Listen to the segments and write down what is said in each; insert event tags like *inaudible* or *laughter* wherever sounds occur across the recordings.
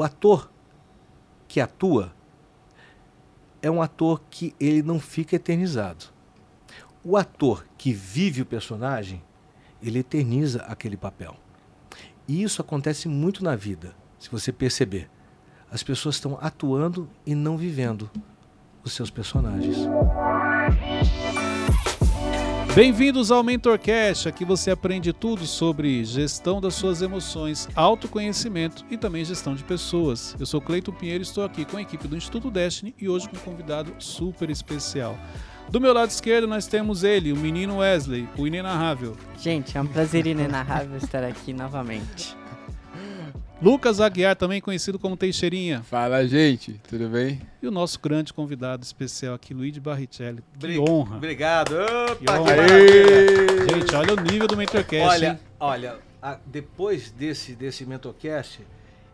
o ator que atua é um ator que ele não fica eternizado. O ator que vive o personagem, ele eterniza aquele papel. E isso acontece muito na vida, se você perceber. As pessoas estão atuando e não vivendo os seus personagens. Bem-vindos ao MentorCast, aqui você aprende tudo sobre gestão das suas emoções, autoconhecimento e também gestão de pessoas. Eu sou Cleiton Pinheiro estou aqui com a equipe do Instituto Destiny e hoje com um convidado super especial. Do meu lado esquerdo nós temos ele, o menino Wesley, o inenarrável. Gente, é um prazer inenarrável estar aqui novamente. Lucas Aguiar, também conhecido como Teixeirinha. Fala, gente, tudo bem? E o nosso grande convidado especial aqui, Luigi Barrichelli. Que honra. Obrigado. Opa, que honra. Gente, olha o nível do Mentorcast. Olha, hein? olha, a, depois desse, desse Mentorcast,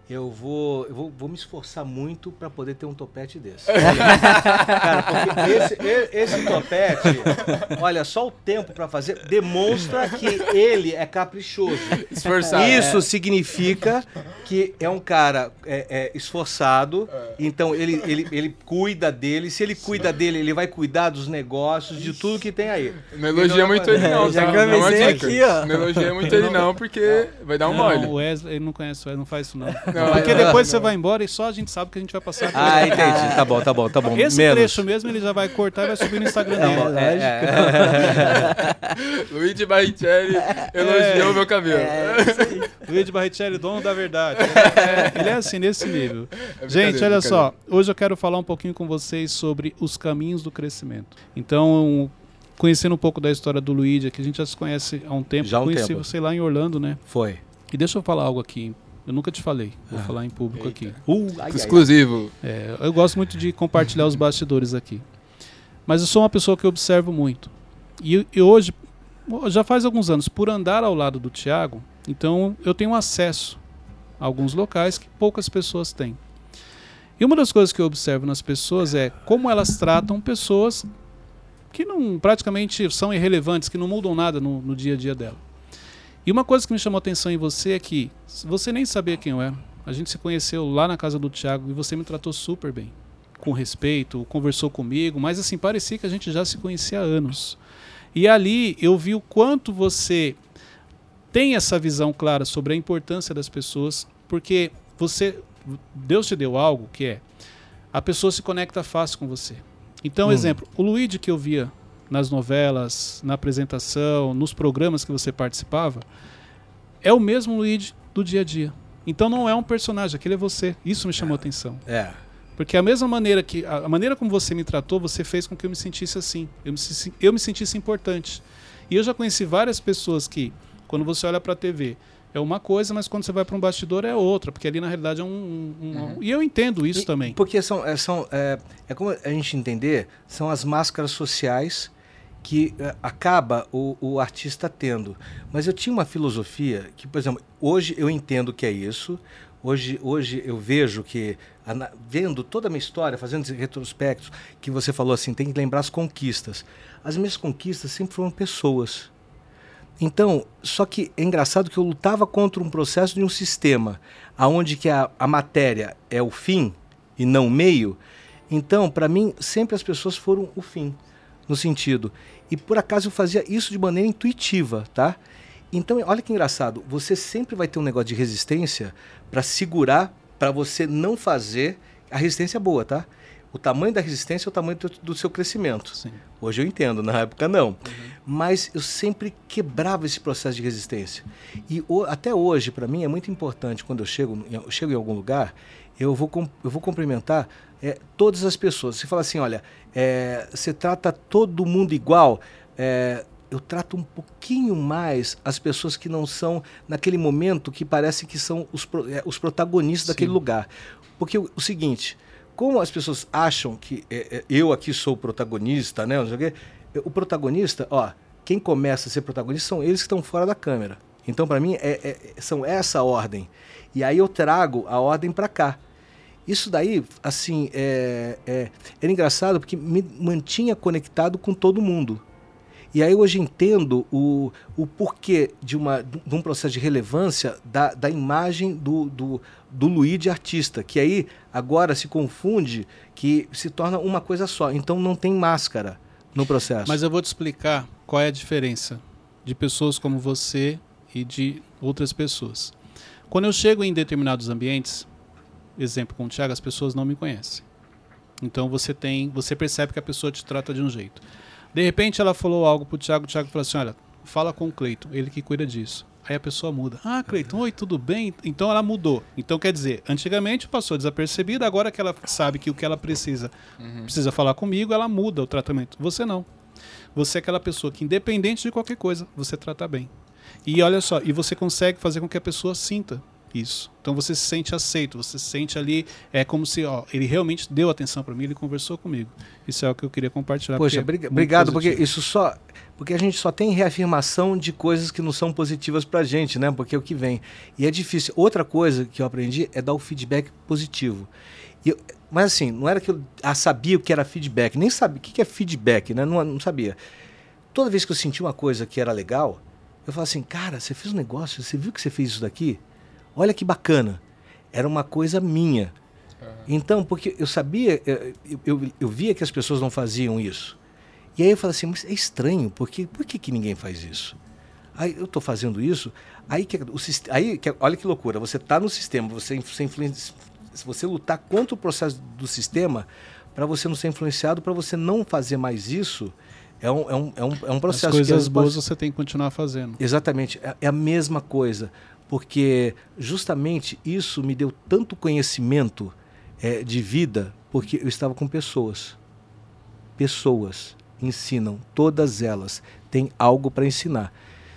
eu vou, eu vou, vou me esforçar muito para poder ter um topete desse. *laughs* Cara, porque esse, esse topete, olha, só o tempo para fazer demonstra que ele é caprichoso. Esforçado. Isso significa que é um cara é, é, esforçado, então ele, ele, ele cuida dele. Se ele cuida dele, ele vai cuidar dos negócios, de tudo que tem aí. Não elogia muito ele não, Já tá? Não é aqui, ó. Não elogia muito ele não, porque vai dar um Não, mole. o Wesley, ele não conhece o Wesley, não faz isso não. *laughs* Não, Porque não, depois não. você vai embora e só a gente sabe que a gente vai passar. por Ah, entendi. Tá bom, tá bom, tá bom. Esse Menos. trecho mesmo ele já vai cortar e vai subir no Instagram Tá dele. bom, é, é. *laughs* Luigi Barrichelli elogiou meu cabelo. É. *laughs* Luiz Barrichelli, dono da verdade. É, ele é assim, nesse nível. É Gente, olha só. Hoje eu quero falar um pouquinho com vocês sobre os caminhos do crescimento. Então, conhecendo um pouco da história do Luigi, que a gente já se conhece há um tempo. Já há um Conheci tempo. você lá em Orlando, né? Foi. E deixa eu falar algo aqui. Eu nunca te falei. Vou Ah. falar em público Eita. aqui. Uh, ai, ai, Exclusivo. É, eu gosto muito de compartilhar os bastidores aqui. Mas eu sou uma pessoa que observo muito. E, e hoje, já faz alguns anos, por andar ao lado do Tiago, então eu tenho acesso a alguns locais que poucas pessoas têm. E uma das coisas que eu observo nas pessoas é como elas tratam pessoas que não praticamente são irrelevantes, que não mudam nada no, no dia a dia dela. E uma coisa que me chamou a atenção em você é que você nem sabia quem eu era. A gente se conheceu lá na casa do Thiago e você me tratou super bem. Com respeito, conversou comigo, mas assim, parecia que a gente já se conhecia há anos. E ali eu vi o quanto você tem essa visão clara sobre a importância das pessoas, porque você Deus te deu algo que é a pessoa se conecta fácil com você. Então, Hum. exemplo, o Luigi que eu via nas novelas, na apresentação, nos programas que você participava, é o mesmo Luigi do dia a dia. Então não é um personagem, aquele é você. Isso me chamou a atenção. É. Porque a mesma maneira que a maneira como você me tratou, você fez com que eu me sentisse assim. Eu me, eu me sentisse importante. E eu já conheci várias pessoas que, quando você olha para a TV, é uma coisa, mas quando você vai para um bastidor é outra, porque ali na realidade é um. um- um- E eu entendo isso E- também. Porque são, é, são é, é como a gente entender, são as máscaras sociais que é, acaba o, o artista tendo. Mas eu tinha uma filosofia que, por exemplo, hoje eu entendo que é isso. Hoje, hoje eu vejo que, vendo toda a minha história, fazendo esses retrospectos, que você falou assim, tem que lembrar as conquistas. As minhas conquistas sempre foram pessoas. Então, só que é engraçado que eu lutava contra um processo de um sistema aonde que a, a matéria é o fim e não o meio. Então, para mim, sempre as pessoas foram o fim, no sentido. E por acaso eu fazia isso de maneira intuitiva, tá? Então, olha que engraçado, você sempre vai ter um negócio de resistência para segurar, para você não fazer a resistência boa, tá? O tamanho da resistência é o tamanho do, do seu crescimento. Sim. Hoje eu entendo, na época não. Mas eu sempre quebrava esse processo de resistência. E o- até hoje, para mim, é muito importante, quando eu chego, eu chego em algum lugar, eu vou, eu vou cumprimentar é, todas as pessoas. Você fala assim, olha, é, você trata todo mundo igual, é, eu trato um pouquinho mais as pessoas que não são, naquele momento, que parece que são os, é, os protagonistas daquele Sim. lugar. Porque o, o seguinte, como as pessoas acham que é, é, eu aqui sou o protagonista, né? Não sei o quê, o protagonista, ó, quem começa a ser protagonista são eles que estão fora da câmera. Então, para mim, é, é- são essa ordem. E aí eu trago a ordem para cá. Isso daí, assim, é, é, era engraçado porque me mantinha conectado com todo mundo. E aí hoje entendo o, o porquê de, uma, de um processo de relevância da, da imagem do, do, do Luigi artista, que aí agora se confunde, que se torna uma coisa só. Então não tem máscara no processo. Mas eu vou te explicar qual é a diferença de pessoas como você e de outras pessoas. Quando eu chego em determinados ambientes, exemplo com o Thiago, as pessoas não me conhecem. Então você tem, você percebe que a pessoa te trata de um jeito. De repente ela falou algo pro Thiago, o Thiago falou assim: "Olha, fala com o Cleiton, ele que cuida disso". Aí a pessoa muda. Ah, Cleiton, oi, tudo bem? Então ela mudou. Então quer dizer, antigamente passou desapercebida, agora que ela sabe que o que ela precisa precisa falar comigo, ela muda o tratamento. Você não. Você é aquela pessoa que, independente de qualquer coisa, você trata bem. E olha só, e você consegue fazer com que a pessoa sinta isso. Então você se sente aceito, você se sente ali, é como se ó, ele realmente deu atenção para mim, ele conversou comigo. Isso é o que eu queria compartilhar. Poxa, porque é obrigado, porque positivo. isso só. Porque a gente só tem reafirmação de coisas que não são positivas pra gente, né? Porque é o que vem. E é difícil. Outra coisa que eu aprendi é dar o feedback positivo. E eu- mas assim, não era que eu ah, sabia o que era feedback, nem sabia o que que é feedback, né? Não, não sabia. Toda vez que eu senti uma coisa que era legal, eu falava assim, cara, você fez um negócio, você viu que você fez isso daqui? Olha que bacana. Era uma coisa minha. Então, porque eu sabia, eh, eu, eu, eu via que as pessoas não faziam isso. E aí eu falei assim, mas é estranho, porque, por que, que ninguém faz isso? Aí eu estou fazendo isso, aí, que, o, aí que, olha que loucura, você está no sistema, você, inf- você, influencia, se você lutar contra o processo do sistema, para você não ser influenciado, para você não fazer mais isso, é um, é um, é um, é um As processo que às coisas boas você tem que continuar fazendo. Exatamente, é, é a mesma coisa, porque justamente isso me deu tanto conhecimento eh, de vida, porque eu estava com pessoas. Pessoas ensinam, todas elas têm algo para ensinar.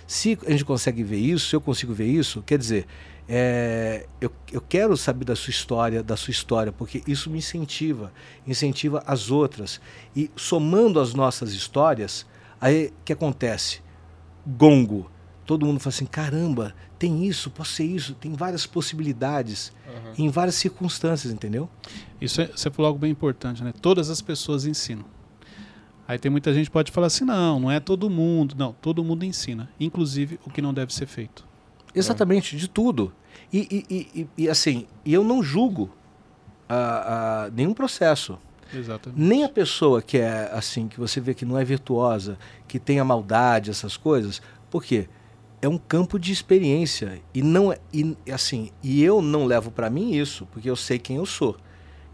Se a gente consegue ver isso, se eu consigo ver isso, quer dizer, eh, eu, eu quero saber da sua história, da sua história, porque isso me incentiva, incentiva as outras. E somando as nossas histórias, aí que acontece? gongo. Todo mundo fala assim: caramba, tem isso, pode ser isso, tem várias possibilidades, em várias circunstâncias, entendeu? Isso é, você falou algo bem importante, né? Todas as pessoas ensinam. Aí tem muita gente que pode falar assim, não, não é todo mundo. Não, todo mundo ensina. Inclusive o que não deve ser feito. Exatamente, de tudo. E, e- e- e- e, assim, e eu não julgo ah, ah, nenhum processo. Exatamente. Nem a pessoa que é assim, que você vê que não é virtuosa, que tem a maldade, essas coisas. Por quê? É um campo de experiência e não é e, assim, e eu não levo para mim isso, porque eu sei quem eu sou.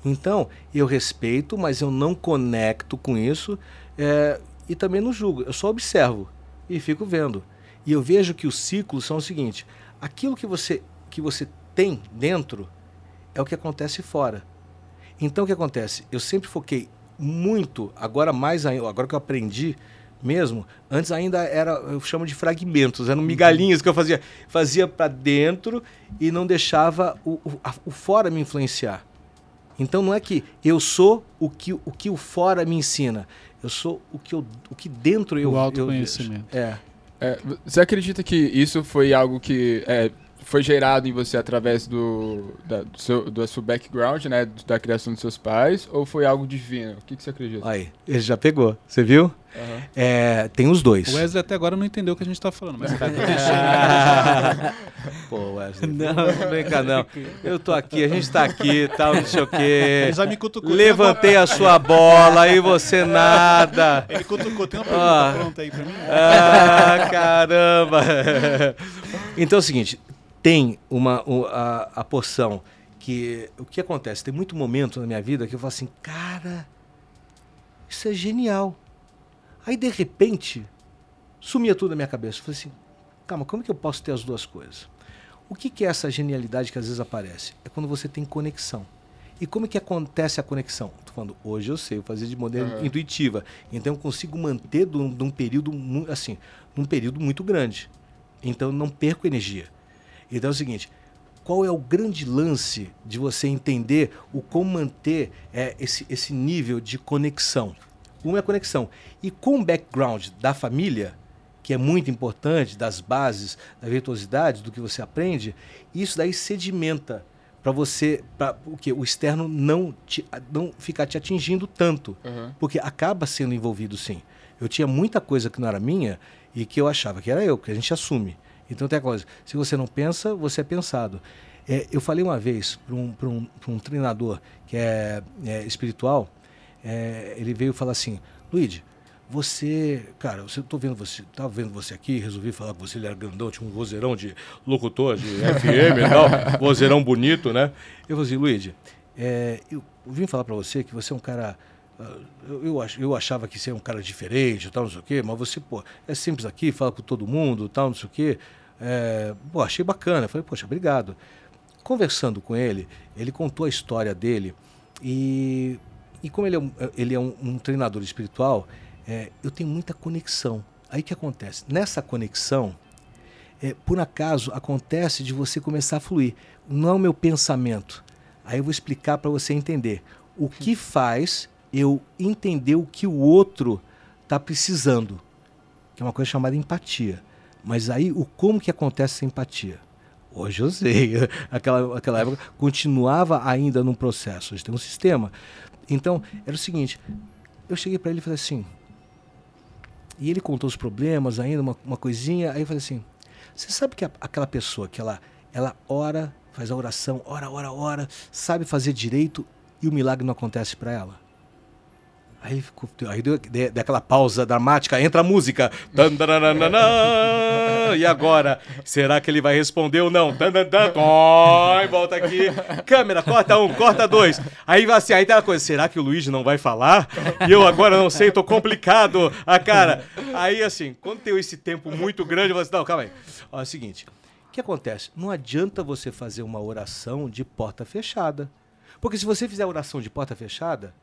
Então, eu respeito, mas eu não conecto com isso é, e também não julgo. Eu só observo e fico vendo. E eu vejo que os ciclos são o seguinte: aquilo que você, que você tem dentro é o que acontece fora. Então o que acontece? Eu sempre foquei muito, agora mais agora que eu aprendi mesmo, antes ainda era, eu chamo de fragmentos, eram migalhinhas que eu fazia, fazia para dentro e não deixava o, o, a- o fora me influenciar. Então não é que eu sou o que o, que o fora me ensina, eu sou o que, eu, o que dentro eu O eu autoconhecimento. vejo. É. É, você acredita que isso foi algo que é, foi gerado em você através do, da, do, seu, do seu background, né? Da criação dos seus pais, ou foi algo divino? O que, que você acredita? Aí, ele já pegou, você viu? Aham. É, tem os dois. O Wesley até agora não entendeu o que a gente está falando, mas tá *laughs* Pô, Wesley, não, não vem cá não. Eu tô aqui, a gente tá aqui, tal, não sei o quê. Ele já me cutucou. Levantei a sua bola e você nada. Ele cutucou. Tem uma pergunta Ah. pronta aí pra mim? Ah, caramba. Então é o seguinte, tem uma a, a porção que o que acontece? Tem muito momento na minha vida que eu falo assim, cara, isso é genial. Aí de repente sumia tudo da minha cabeça. Eu falei assim, calma, como que eu posso ter as duas coisas? O que, que é essa genialidade que às vezes aparece? É quando você tem conexão. E como que acontece a conexão? Tô falando, hoje eu sei, eu fazia de maneira Aham. intuitiva. Então eu consigo manter de um, período assim, num período muito grande. Então eu não perco energia. Então é o seguinte, qual é o grande lance de você entender o como manter é, esse, esse nível de conexão? Uma é a conexão. E com o background da família, que é muito importante, das bases, da virtuosidade, do que você aprende, isso daí sedimenta para você, para o que o externo não te, não ficar te atingindo tanto, Aham. porque acaba sendo envolvido sim. Eu tinha muita coisa que não era minha e que eu achava que era eu, que a gente assume. Então tem a coisa, se você não pensa, você é pensado. É, eu falei uma vez para um, pra um, pra um treinador que é, é espiritual, é, ele veio falar assim, Luigi, você, cara, eu tô vendo você, tava vendo você aqui, resolvi falar com você, ele era grandão, tinha um vozeirão de locutor de *laughs* FM e tal, vozeirão bonito, né? Eu falei assim, Luigi, é, eu vim falar para você que você é um cara eu, eu, eu achava que você é um cara diferente, tal, não sei o quê, mas você, pô, é simples aqui, fala com todo mundo, tal, não sei o quê. É, pô, achei bacana. Falei, poxa, obrigado. Conversando com ele, ele contou a história dele e, e como ele é um, ele é um, um treinador espiritual, é, eu tenho muita conexão. Aí que acontece? Nessa conexão, é, por acaso acontece de você começar a fluir. Não é o meu pensamento. Aí eu vou explicar para você entender. O que faz eu entender o que o outro está precisando, que é uma coisa chamada empatia. Mas aí o como que acontece essa empatia? Hoje eu sei. *laughs* Aquela, aquela época continuava ainda num processo. Hoje tem um sistema. Então, era o seguinte: eu cheguei para ele e falei assim. E ele contou os problemas ainda, uma, uma coisinha. Aí eu falei assim: você sabe que a- aquela pessoa que ela, ela ora, faz a oração, ora, ora, ora, sabe fazer direito e o milagre não acontece para ela? Aí ficou, aí deu, deu- deu aquela pausa dramática, entra a música. E agora? Será que ele vai responder ou não? Tom, volta aqui. Câmera, corta um, corta dois. Aí vai assim, aí tem uma coisa, será que o Luigi não vai falar? E eu agora não sei, tô complicado. A cara. Aí assim, quando tem esse tempo muito grande, você não, calma aí. Ó, é o seguinte, o que acontece? Não adianta você fazer uma oração de porta fechada. Porque se você fizer oração de porta fechada,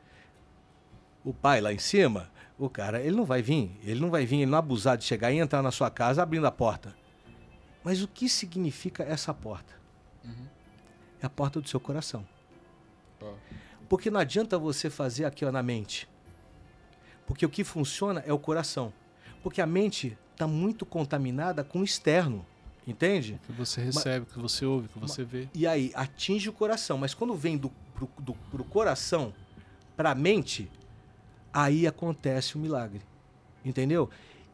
o pai lá em cima, o cara, ele não vai vir, ele não vai vir, ele não abusar de chegar e entrar na sua casa abrindo a porta. Mas o que significa essa porta? É a porta do seu coração. Ó. Porque não adianta você fazer aqui ó, na mente. Porque o que funciona é o coração. Porque a mente está muito contaminada com o externo. Entende? Que você recebe, que você ouve, que você vê. E aí atinge o coração. Mas quando vem do, pro, do, pro coração para a mente, aí acontece o milagre. Entendeu?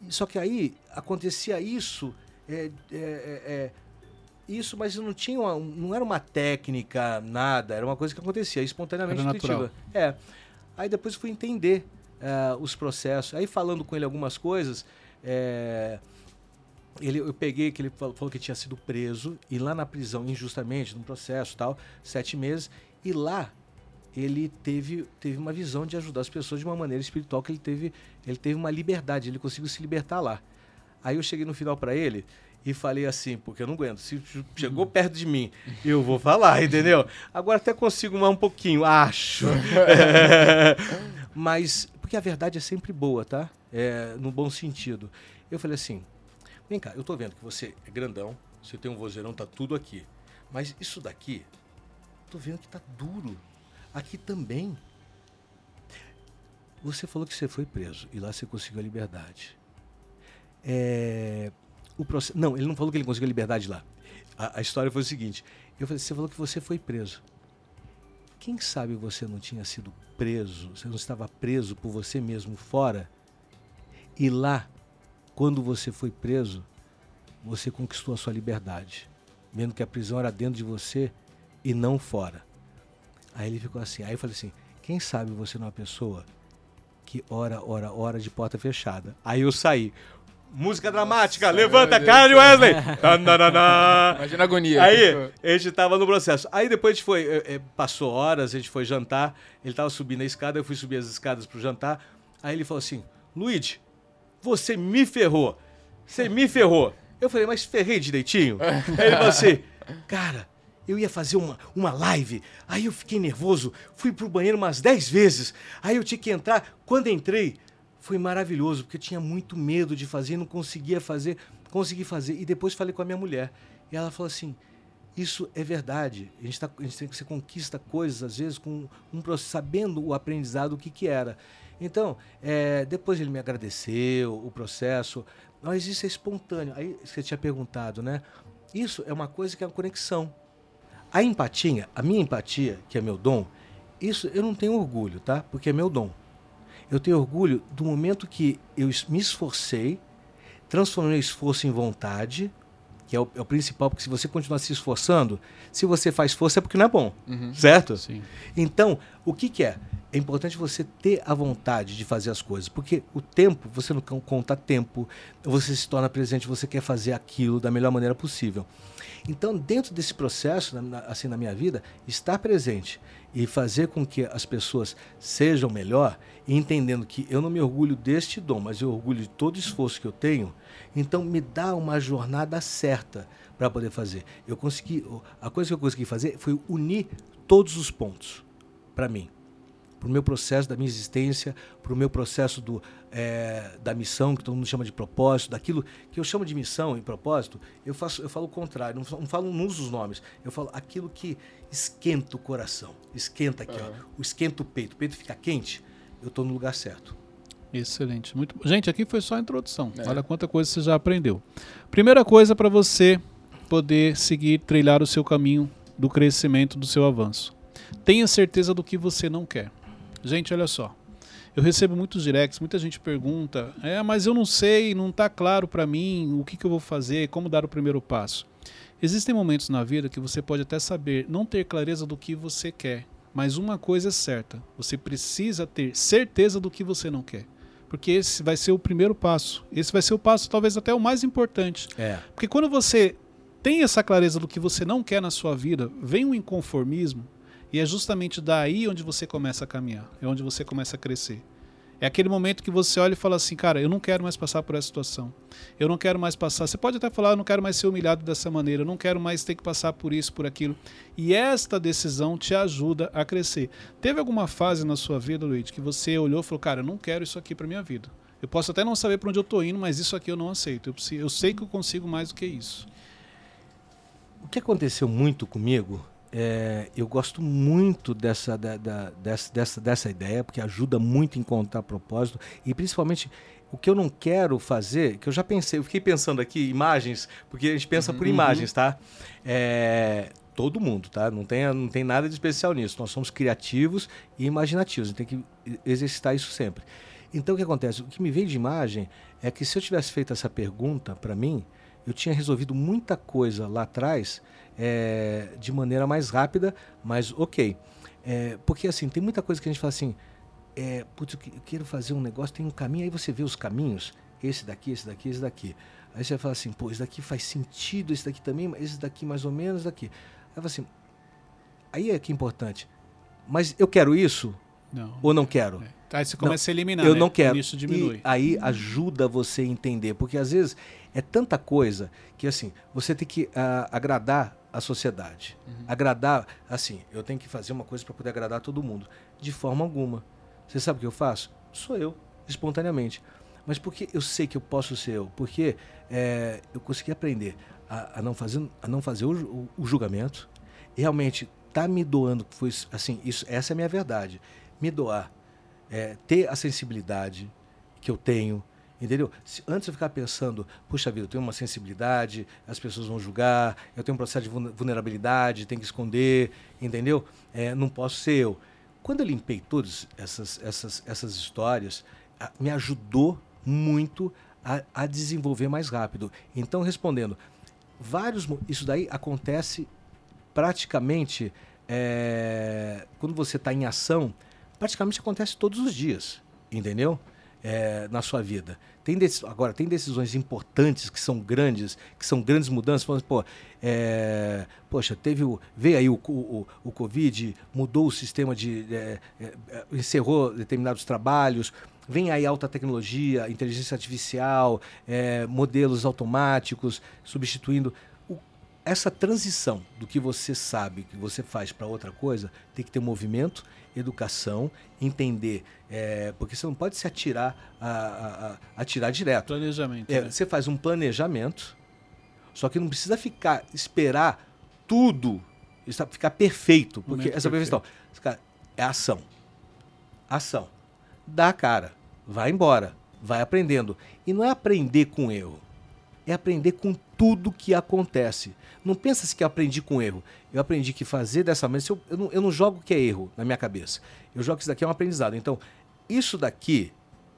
Só que aí acontecia isso, é, é, é, é, isso, mas não tinha uma- não era uma técnica, nada, era uma coisa que acontecia espontaneamente intuitiva. É. Aí depois fui entender ah, os processos. Aí falando com ele algumas coisas, é, ele, eu peguei que ele falou, falou que tinha sido preso e lá na prisão injustamente, num processo tal, sete meses, e lá ele teve, teve uma visão de ajudar as pessoas de uma maneira espiritual que ele teve, ele teve uma liberdade, ele conseguiu se libertar lá. Aí eu cheguei no final para ele e falei assim, porque eu não aguento, se chegou perto de mim, eu vou falar, *laughs* entendeu? Agora até consigo mais um pouquinho, acho. É, *laughs* mas, porque a verdade é sempre boa, tá? É, no bom sentido. Eu falei assim, Vem cá, eu tô vendo que você é grandão, você tem um vozeirão, tá tudo aqui. Mas isso daqui, tô vendo que tá duro. Aqui também. Você falou que você foi preso e lá você conseguiu a liberdade. É, o processo, não, ele não falou que ele conseguiu a liberdade lá. A, a história foi o seguinte: eu falei, você falou que você foi preso. Quem sabe você não tinha sido preso, você não estava preso por você mesmo fora? E lá quando você foi preso, você conquistou a sua liberdade, vendo que a prisão era dentro de você e não fora. Aí ele ficou assim. Aí eu falei assim: quem sabe você não é uma pessoa que ora, ora, ora de porta fechada. Aí eu saí. Música dramática, levanta a meu cara. Wesley. *laughs* Tananana. Imagina a agonia. Aí, Tipo, a gente tava no processo. Aí depois a gente foi, eh, eh, passou horas, a gente foi jantar. Ele tava subindo a escada, eu fui subir as escadas pro jantar. Aí ele falou assim: Luigi, você me ferrou. Você me ferrou. Eu falei, mas ferrei direitinho? Aí *laughs* ele falou assim: cara, eu ia fazer uma, uma live. Aí eu fiquei nervoso, fui pro banheiro umas 10 vezes. Aí eu tinha que entrar. Quando entrei, foi maravilhoso, porque eu tinha muito medo de fazer, não conseguia fazer, consegui fazer. E depois falei com a minha mulher. E ela falou assim: isso é verdade. A gente, tá, a gente tem- você conquista coisas, às vezes, com um sabendo o aprendizado, o que, que era. Então, é, depois ele me agradeceu, o processo. Mas isso é espontâneo. Aí você tinha perguntado, né? Isso é uma coisa que é uma conexão. A empatia, a minha empatia, que é meu dom, isso eu não tenho orgulho, tá? Porque é meu dom. Eu tenho orgulho do momento que eu me esforcei, transformei o esforço em vontade, que é o, é o principal, porque se você continuar se esforçando, se você faz força é porque não é bom, certo? Sim. Então, o que, que é? É importante você ter a vontade de fazer as coisas, porque o tempo, você não con- conta tempo, você se torna presente, você quer fazer aquilo da melhor maneira possível. Então, dentro desse processo, assim, na minha vida, estar presente e fazer com que as pessoas sejam melhor, entendendo que eu não me orgulho deste dom, mas eu orgulho de todo o esforço que eu tenho, então me dá uma jornada certa para poder fazer. Eu consegui, a coisa que eu consegui fazer foi unir todos os pontos para mim para o meu processo da minha existência, para o meu processo do, eh, da missão, que todo mundo chama de propósito, daquilo que eu chamo de missão e propósito, eu, faço, eu falo o contrário, não, fa- não falo, não uso os nomes, eu falo aquilo que esquenta o coração, esquenta aqui, ó, o esquenta o peito, o peito fica quente, eu estou no lugar certo. Excelente. Muito... Gente, aqui foi só a introdução. É. Olha quanta coisa você já aprendeu. Primeira coisa para você poder seguir, trilhar o seu caminho do crescimento, do seu avanço. Tenha certeza do que você não quer. Gente, olha só. Eu recebo muitos directs, muita gente pergunta: "É, mas eu não sei, não está claro para mim o que, que eu vou fazer, como dar o primeiro passo". Existem momentos na vida que você pode até saber, não ter clareza do que você quer, mas uma coisa é certa: você precisa ter certeza do que você não quer. Porque esse vai ser o primeiro passo. Esse vai ser o passo, talvez até o mais importante. É. Porque quando você tem essa clareza do que você não quer na sua vida, vem um inconformismo, e é justamente daí onde você começa a caminhar, é onde você começa a crescer. É aquele momento que você olha e fala assim, cara, eu não quero mais passar por essa situação. Eu não quero mais passar. Você pode até falar, eu não quero mais ser humilhado dessa maneira, eu não quero mais ter que passar por isso, por aquilo. E esta decisão te ajuda a crescer. Teve alguma fase na sua vida, Luiz, que você olhou e falou, cara, eu não quero isso aqui para minha vida. Eu posso até não saber para onde eu tô indo, mas isso aqui eu não aceito. Eu, eu sei que eu consigo mais do que isso. O que aconteceu muito comigo, é, eu gosto muito dessa, da- da- dessa, dessa, dessa ideia, porque ajuda muito a encontrar propósito, e principalmente o que eu não quero fazer, que eu já pensei, eu fiquei pensando aqui, imagens, porque a gente pensa por imagens, tá? É, todo mundo, tá? Não tem, não tem nada de especial nisso. Nós somos criativos e imaginativos, a gente tem que exercitar isso sempre. Então o que acontece? O que me veio de imagem é que se eu tivesse feito essa pergunta para mim, eu tinha resolvido muita coisa lá atrás é, de maneira mais rápida, mas ok. É, porque assim, tem muita coisa que a gente fala assim, é, putz, eu que- eu quero fazer um negócio, tem um caminho, aí você vê os caminhos, esse daqui, esse daqui, esse daqui. Aí você fala assim, pô, esse daqui faz sentido, esse daqui também, esse daqui mais ou menos, esse daqui. Aí assim, aí é que é importante. Mas eu quero isso Não. ou não quero? É. Aí você começa a eliminar. Eu né? não quero. Isso diminui. E aí ajuda você a entender, porque às vezes é tanta coisa que assim, você tem que ah, agradar a sociedade. Agradar, assim, eu tenho que fazer uma coisa para poder agradar todo mundo. De forma alguma. Você sabe o que eu faço? Sou eu, espontaneamente. Mas porque eu sei que eu posso ser eu? Porque é, eu consegui aprender a, a não fazer, a não fazer o, ju- o julgamento. Realmente tá me doando, foi assim, isso, essa é a minha verdade. Me doar é, ter a sensibilidade que eu tenho, entendeu? Se, antes eu ficar pensando, puxa vida, eu tenho uma sensibilidade, as pessoas vão julgar, eu tenho um processo de vulne- vulnerabilidade, tenho que esconder, entendeu? É, não posso ser eu. Quando eu limpei todas essas, essas, essas histórias, a- me ajudou muito a, a desenvolver mais rápido. Então, respondendo, vários, isso daí acontece praticamente é, quando você está em ação, praticamente acontece todos os dias, entendeu? É, na sua vida. Tem agora, tem decisões importantes que são grandes, que são grandes mudanças. Falando, pô, é, poxa, teve o, veio aí o, o, o Covid, mudou o sistema de. é, é, encerrou determinados trabalhos. Vem aí alta tecnologia, inteligência artificial, é, modelos automáticos, substituindo. Essa transição do que você sabe, que você faz para outra coisa, tem que ter movimento, educação, entender. é, porque você não pode se atirar, a, a- atirar direto. Planejamento. É, né? Você faz um planejamento, só que não precisa ficar, esperar tudo, ficar perfeito. Porque Momento essa perfeição cara, é ação. Ação. Dá a cara, vai embora, vai aprendendo. E não é aprender com erro. É aprender com tudo que acontece. Não pensa que aprendi com erro. Eu aprendi que fazer dessa maneira. Eu, eu, não, eu não jogo que é erro na minha cabeça. Eu jogo que isso daqui é um aprendizado. Então, isso daqui,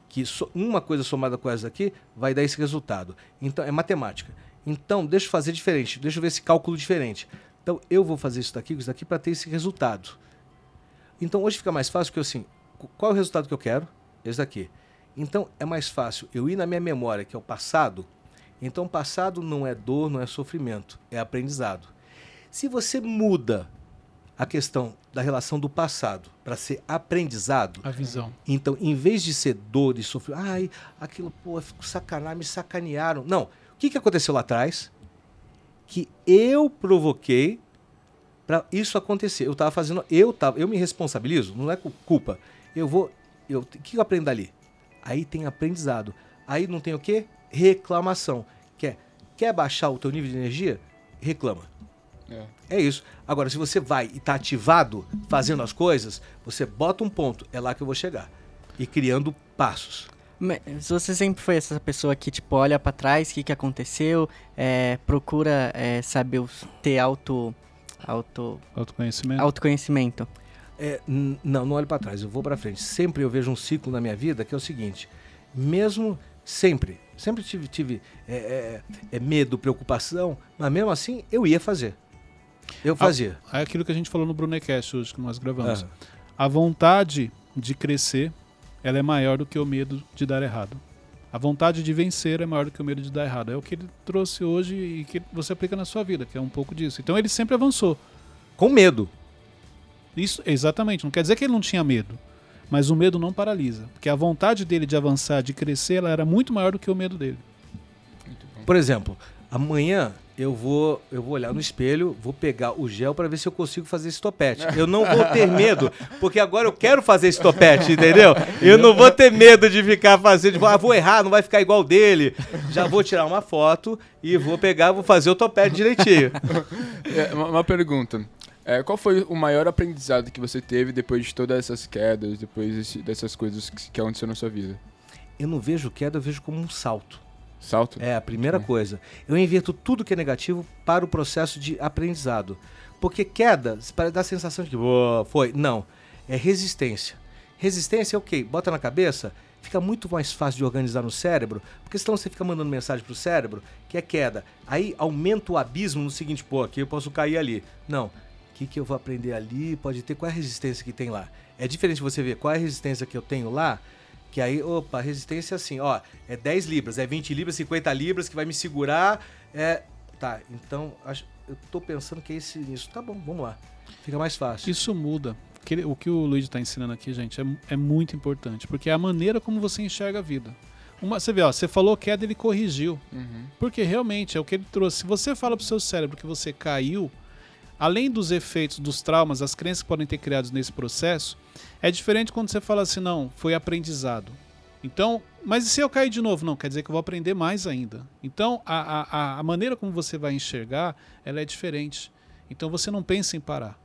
que so, uma coisa somada com essa daqui, vai dar esse resultado. Então, é matemática. Então, deixa eu fazer diferente. Deixa eu ver esse cálculo diferente. Então, eu vou fazer isso daqui, isso daqui, para ter esse resultado. Então, hoje fica mais fácil porque, assim, qual é o resultado que eu quero? Esse daqui. Então, é mais fácil eu ir na minha memória, que é o passado. Então, passado não é dor, não é sofrimento, é aprendizado. Se você muda a questão da relação do passado para ser aprendizado. A visão. Então, em vez de ser dor e sofrimento, ai, aquilo, pô, fico sacanar, me sacanearam. Não. O que, que aconteceu lá atrás? Que eu provoquei para isso acontecer. Eu estava fazendo, eu tava, eu me responsabilizo, não é culpa. Eu vou, eu, o que eu aprendo dali? Aí tem aprendizado. Aí não tem o quê? Reclamação. Quer, quer baixar o teu nível de energia? Reclama. É. é isso. Agora, se você vai e está ativado, fazendo as coisas, você bota um ponto, é lá que eu vou chegar. E criando passos. Mas você sempre foi essa pessoa que, tipo, olha para trás, o que, que aconteceu, é, procura é, saber ter auto, auto... Autoconhecimento. Autoconhecimento. É, não, não olho para trás, eu vou para frente. Sempre eu vejo um ciclo na minha vida que é o seguinte: mesmo sempre, sempre tive, tive é, é, é medo, preocupação, mas mesmo assim eu ia fazer. Eu fazia. É aquilo que a gente falou no Brunecast hoje que nós gravamos. Uhum. A vontade de crescer, ela é maior do que o medo de dar errado. A vontade de vencer é maior do que o medo de dar errado. É o que ele trouxe hoje e que você aplica na sua vida, que é um pouco disso. Então ele sempre avançou. Com medo. Isso, exatamente. Não quer dizer que ele não tinha medo. Mas o medo não paralisa. Porque a vontade dele de avançar, de crescer, ela era muito maior do que o medo dele. Por exemplo, amanhã eu vou, eu vou olhar no espelho, vou pegar o gel para ver se eu consigo fazer esse topete. Eu não vou ter medo, porque agora eu quero fazer esse topete, entendeu? Eu não vou ter medo de ficar fazendo, tipo, ah, vou errar, não vai ficar igual dele. Já vou tirar uma foto e vou pegar, vou fazer o topete direitinho. *laughs* É, uma, uma pergunta. É, qual foi o maior aprendizado que você teve depois de todas essas quedas, depois desse, dessas coisas que, que aconteceram na sua vida? Eu não vejo queda, eu vejo como um salto. Salto? É, a primeira coisa. Eu inverto tudo que é negativo para o processo de aprendizado. Porque queda, para dar a sensação de que oh, foi. Não. É resistência. Resistência é ok, bota na cabeça, fica muito mais fácil de organizar no cérebro, porque senão você fica mandando mensagem para o cérebro que é queda. Aí aumenta o abismo no seguinte, pô, aqui eu posso cair ali. Não. O que, que eu vou aprender ali? Pode ter qual é a resistência que tem lá. É diferente você ver qual é a resistência que eu tenho lá que aí, opa, resistência assim, ó, é 10 libras, é 20 libras, 50 libras que vai me segurar. É, tá, então acho, eu tô pensando que é esse isso. Tá bom, vamos lá. Fica mais fácil. Isso muda. O que o Luiz está ensinando aqui, gente, é, é muito importante, porque é a maneira como você enxerga a vida. Uma, você vê, ó, você falou queda, ele corrigiu. Uhum. Porque realmente é o que ele trouxe. Se você fala pro seu cérebro que você caiu, além dos efeitos dos traumas, as crenças que podem ter criados nesse processo, é diferente quando você fala assim, não, foi aprendizado. Então, mas e se eu cair de novo? Não, quer dizer que eu vou aprender mais ainda. Então, a, a, a maneira como você vai enxergar, ela é diferente. Então, você não pensa em parar.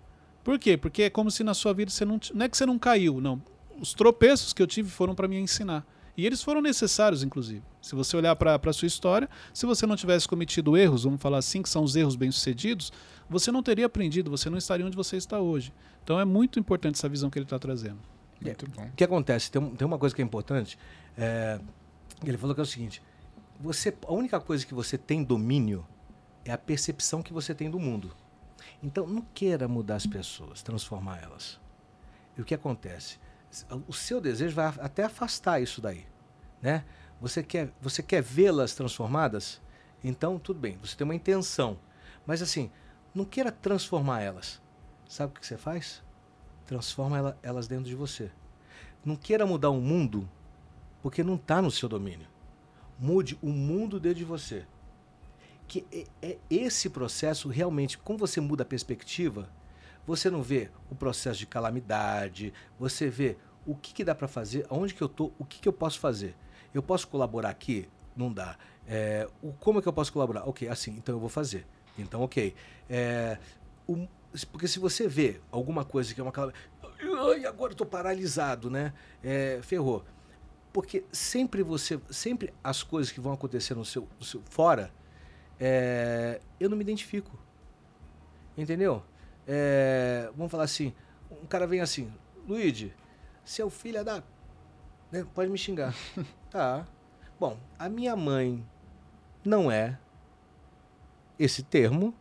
Por quê? Porque é como se na sua vida você não... Não é que você não caiu, não. Os tropeços que eu tive foram para me ensinar. E eles foram necessários, inclusive. Se você olhar para a sua história, se você não tivesse cometido erros, vamos falar assim, que são os erros bem-sucedidos, você não teria aprendido, você não estaria onde você está hoje. Então é muito importante essa visão que ele está trazendo. Muito é, bom. O que acontece? Tem, tem uma coisa que é importante. É, ele falou que é o seguinte: você, a única coisa que você tem domínio é a percepção que você tem do mundo. Então não queira mudar as pessoas, transformar elas. E o que acontece? O seu desejo vai até afastar isso daí, né? Você quer, você quer vê-las transformadas? Então tudo bem, você tem uma intenção, mas assim não queira transformar elas. Sabe o que você faz? Transforma ela, elas dentro de você. Não queira mudar o mundo porque não está no seu domínio. Mude o mundo dentro de você. Que é, é esse processo realmente, como você muda a perspectiva, você não vê o processo de calamidade, você vê o que, que dá para fazer, aonde que eu tô, o que, que eu posso fazer. Eu posso colaborar aqui? Não dá. É, o, como é que eu posso colaborar? Ok, assim, então eu vou fazer. Então, ok. É, o, porque se você vê alguma coisa que é uma calamidade. Ai, agora eu tô paralisado, né? É, ferrou. Porque sempre você, sempre as coisas que vão acontecer no seu, no seu fora, é, eu não me identifico. Entendeu? É, vamos falar assim, um cara vem assim, Luigi, seu filho é da. né, Pode me xingar. *laughs* tá. Bom, a minha mãe não é esse termo,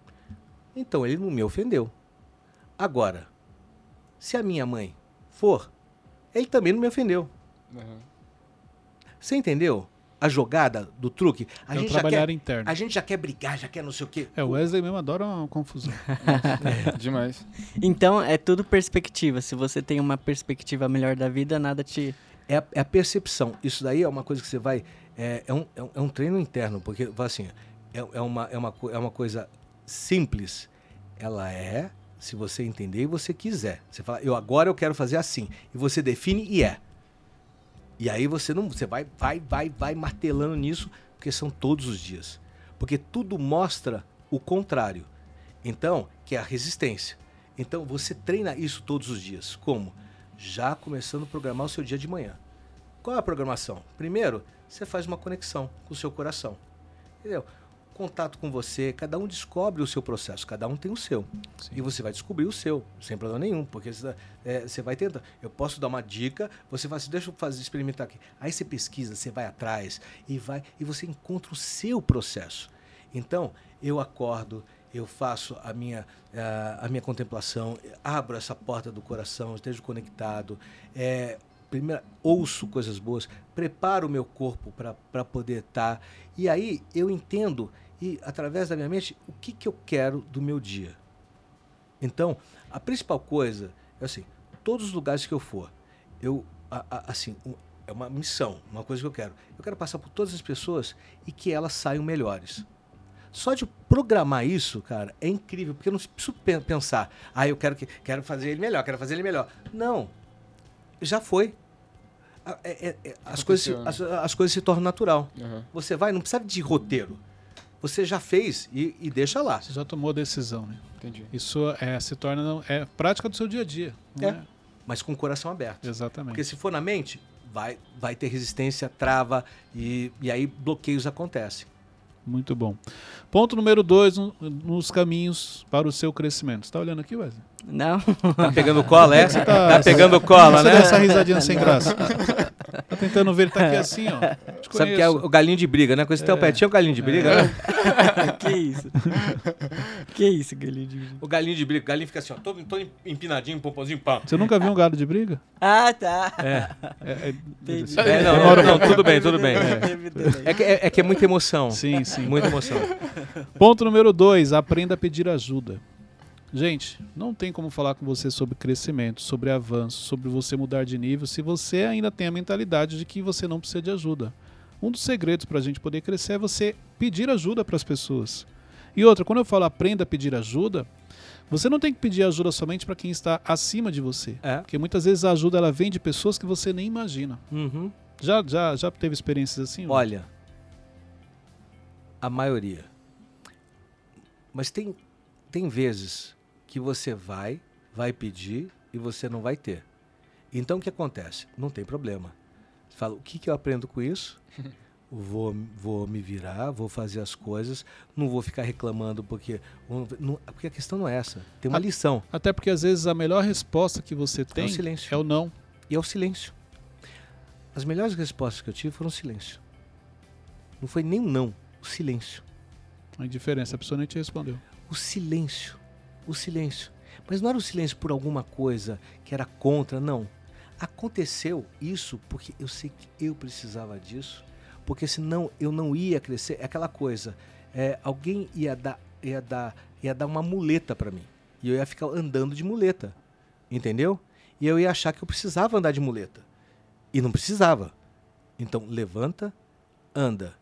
então ele não me ofendeu. Agora, se a minha mãe for, ele também não me ofendeu. Aham. Você entendeu? A jogada do truque? A, É o gente já trabalhar quer, interno. a gente já quer brigar, já quer não sei o quê. É, o Wesley mesmo adora uma confusão. *laughs* Demais. Então é tudo perspectiva. Se você tem uma perspectiva melhor da vida, nada te. É a, é a percepção. Isso daí é uma coisa que você vai. É, é um, é um- é um treino interno, porque assim, é, é, uma, é, uma, é uma coisa simples. Ela é, se você entender e você quiser. Você fala, eu agora eu quero fazer assim. E você define e é. E aí você não. Você vai, vai, vai, vai martelando nisso, porque são todos os dias. Porque tudo mostra o contrário. Então, que é a resistência. Então você treina isso todos os dias. Como? Já começando a programar o seu dia de manhã. Qual é a programação? Primeiro, você faz uma conexão com o seu coração. Entendeu? Contato com você, cada um descobre o seu processo, cada um tem o seu. E você vai descobrir o seu, sem problema nenhum, porque você, é, você vai tentar. Eu posso dar uma dica, você vai assim, deixa eu fazer, experimentar aqui. Aí você pesquisa, você vai atrás e vai e você encontra o seu processo. Então, eu acordo, eu faço a minha, eh, a minha contemplação, abro essa porta do coração, esteja conectado, é, primeiro, ouço coisas boas, preparo o meu corpo para poder estar. e aí eu entendo, e através da minha mente, o que, que eu quero do meu dia. Então, a principal coisa é assim, todos os lugares que eu for, eu, a- a- assim, um- é uma missão, uma coisa que eu quero. Eu quero passar por todas as pessoas e que elas saiam melhores. Só de programar isso, cara, é incrível, porque eu não preciso pen- pensar, ah, eu quero, que, quero fazer ele melhor, quero fazer ele melhor. Não, já foi. É- é- é- as, coisas, se- Aconteceu, as, as coisas se tornam natural. Aham. Você vai, não precisa de roteiro. Você já fez e, e deixa lá. Você já tomou a decisão, né? Entendi. Isso é, se torna é prática do seu dia a dia. não É. Mas com o coração aberto. Exatamente. Porque se for na mente, vai, vai ter resistência, trava e, e aí bloqueios acontecem. Muito bom. Ponto número dois no- nos caminhos para o seu crescimento. Você tá olhando aqui, Wesley? Não. Tá pegando cola, é? Você Tá pegando cola, né? essa risadinha sem graça. Tá tentando ver, ele tá aqui assim, ó. Te Sabe que é o, conheço. o galinho de briga, né? Com esse teu pé tinha o galinho de briga, né? *laughs* que isso? que isso, galinho de... O galinho de briga, o galinho fica assim, ó, todo, todo empinadinho, pompozinho, pá. Você nunca viu um galo de briga? Ah, tá. É, É, é- é não, não, não, tudo bem, tudo bem. É que é, é que é muita emoção. Sim, sim. Muita emoção. Ponto número dois, aprenda a pedir ajuda. Gente, não tem como falar com você sobre crescimento, sobre avanço, sobre você mudar de nível, se você ainda tem a mentalidade de que você não precisa de ajuda. Um dos segredos para a gente poder crescer é você pedir ajuda para as pessoas. E outra, quando eu falo aprenda a pedir ajuda, você não tem que pedir ajuda somente para quem está acima de você. É. Porque muitas vezes a ajuda ela vem de pessoas que você nem imagina. Uhum. Já, já, já teve experiências assim? Olha, a maioria. Mas tem, tem vezes que você vai, vai pedir e você não vai ter. Então o que acontece? Não tem problema. Você fala, o que, que eu aprendo com isso? *laughs* Vou, vou me virar, vou fazer as coisas, não vou ficar reclamando porque. não- porque a questão não é essa. Tem uma A- lição. Até porque às vezes a melhor resposta que você tem silêncio. é o não. E é o silêncio. As melhores respostas que eu tive foram silêncio. Não foi nem um não, o silêncio. A indiferença, a pessoa nem te respondeu. O silêncio. O silêncio. Mas não era o silêncio por alguma coisa que era contra, não. Aconteceu isso porque eu sei que eu precisava disso, porque senão eu não ia crescer. É aquela coisa, é, alguém ia dar, ia, dar, ia dar uma muleta para mim. E eu ia ficar andando de muleta. Entendeu? E eu ia achar que eu precisava andar de muleta. E não precisava. Então, levanta, anda.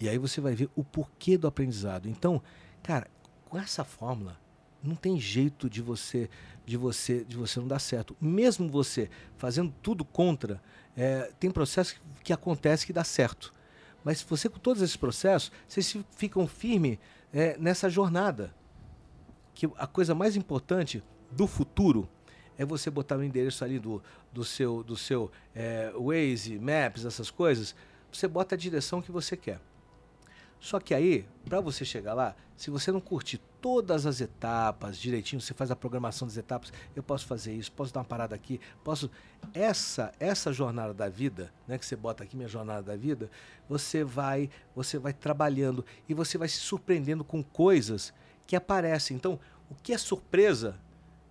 E aí você vai ver o porquê do aprendizado. Então, cara, com essa fórmula, não tem jeito de você de você de você não dar certo. Mesmo você fazendo tudo contra, é, tem processos que, acontece que dá certo. Mas você com todos esses processos, vocês fi- ficam firmes é, nessa jornada. Que a coisa mais importante do futuro é você botar o endereço ali do, do seu, do seu é, Waze, Maps, essas coisas. Você bota a direção que você quer. Só que aí, para você chegar lá, se você não curtir todas as etapas direitinho, você faz a programação das etapas, eu posso fazer isso, posso dar uma parada aqui, posso essa essa jornada da vida, né, que você bota aqui minha jornada da vida, você vai você vai trabalhando e você vai se surpreendendo com coisas que aparecem. Então, o que é surpresa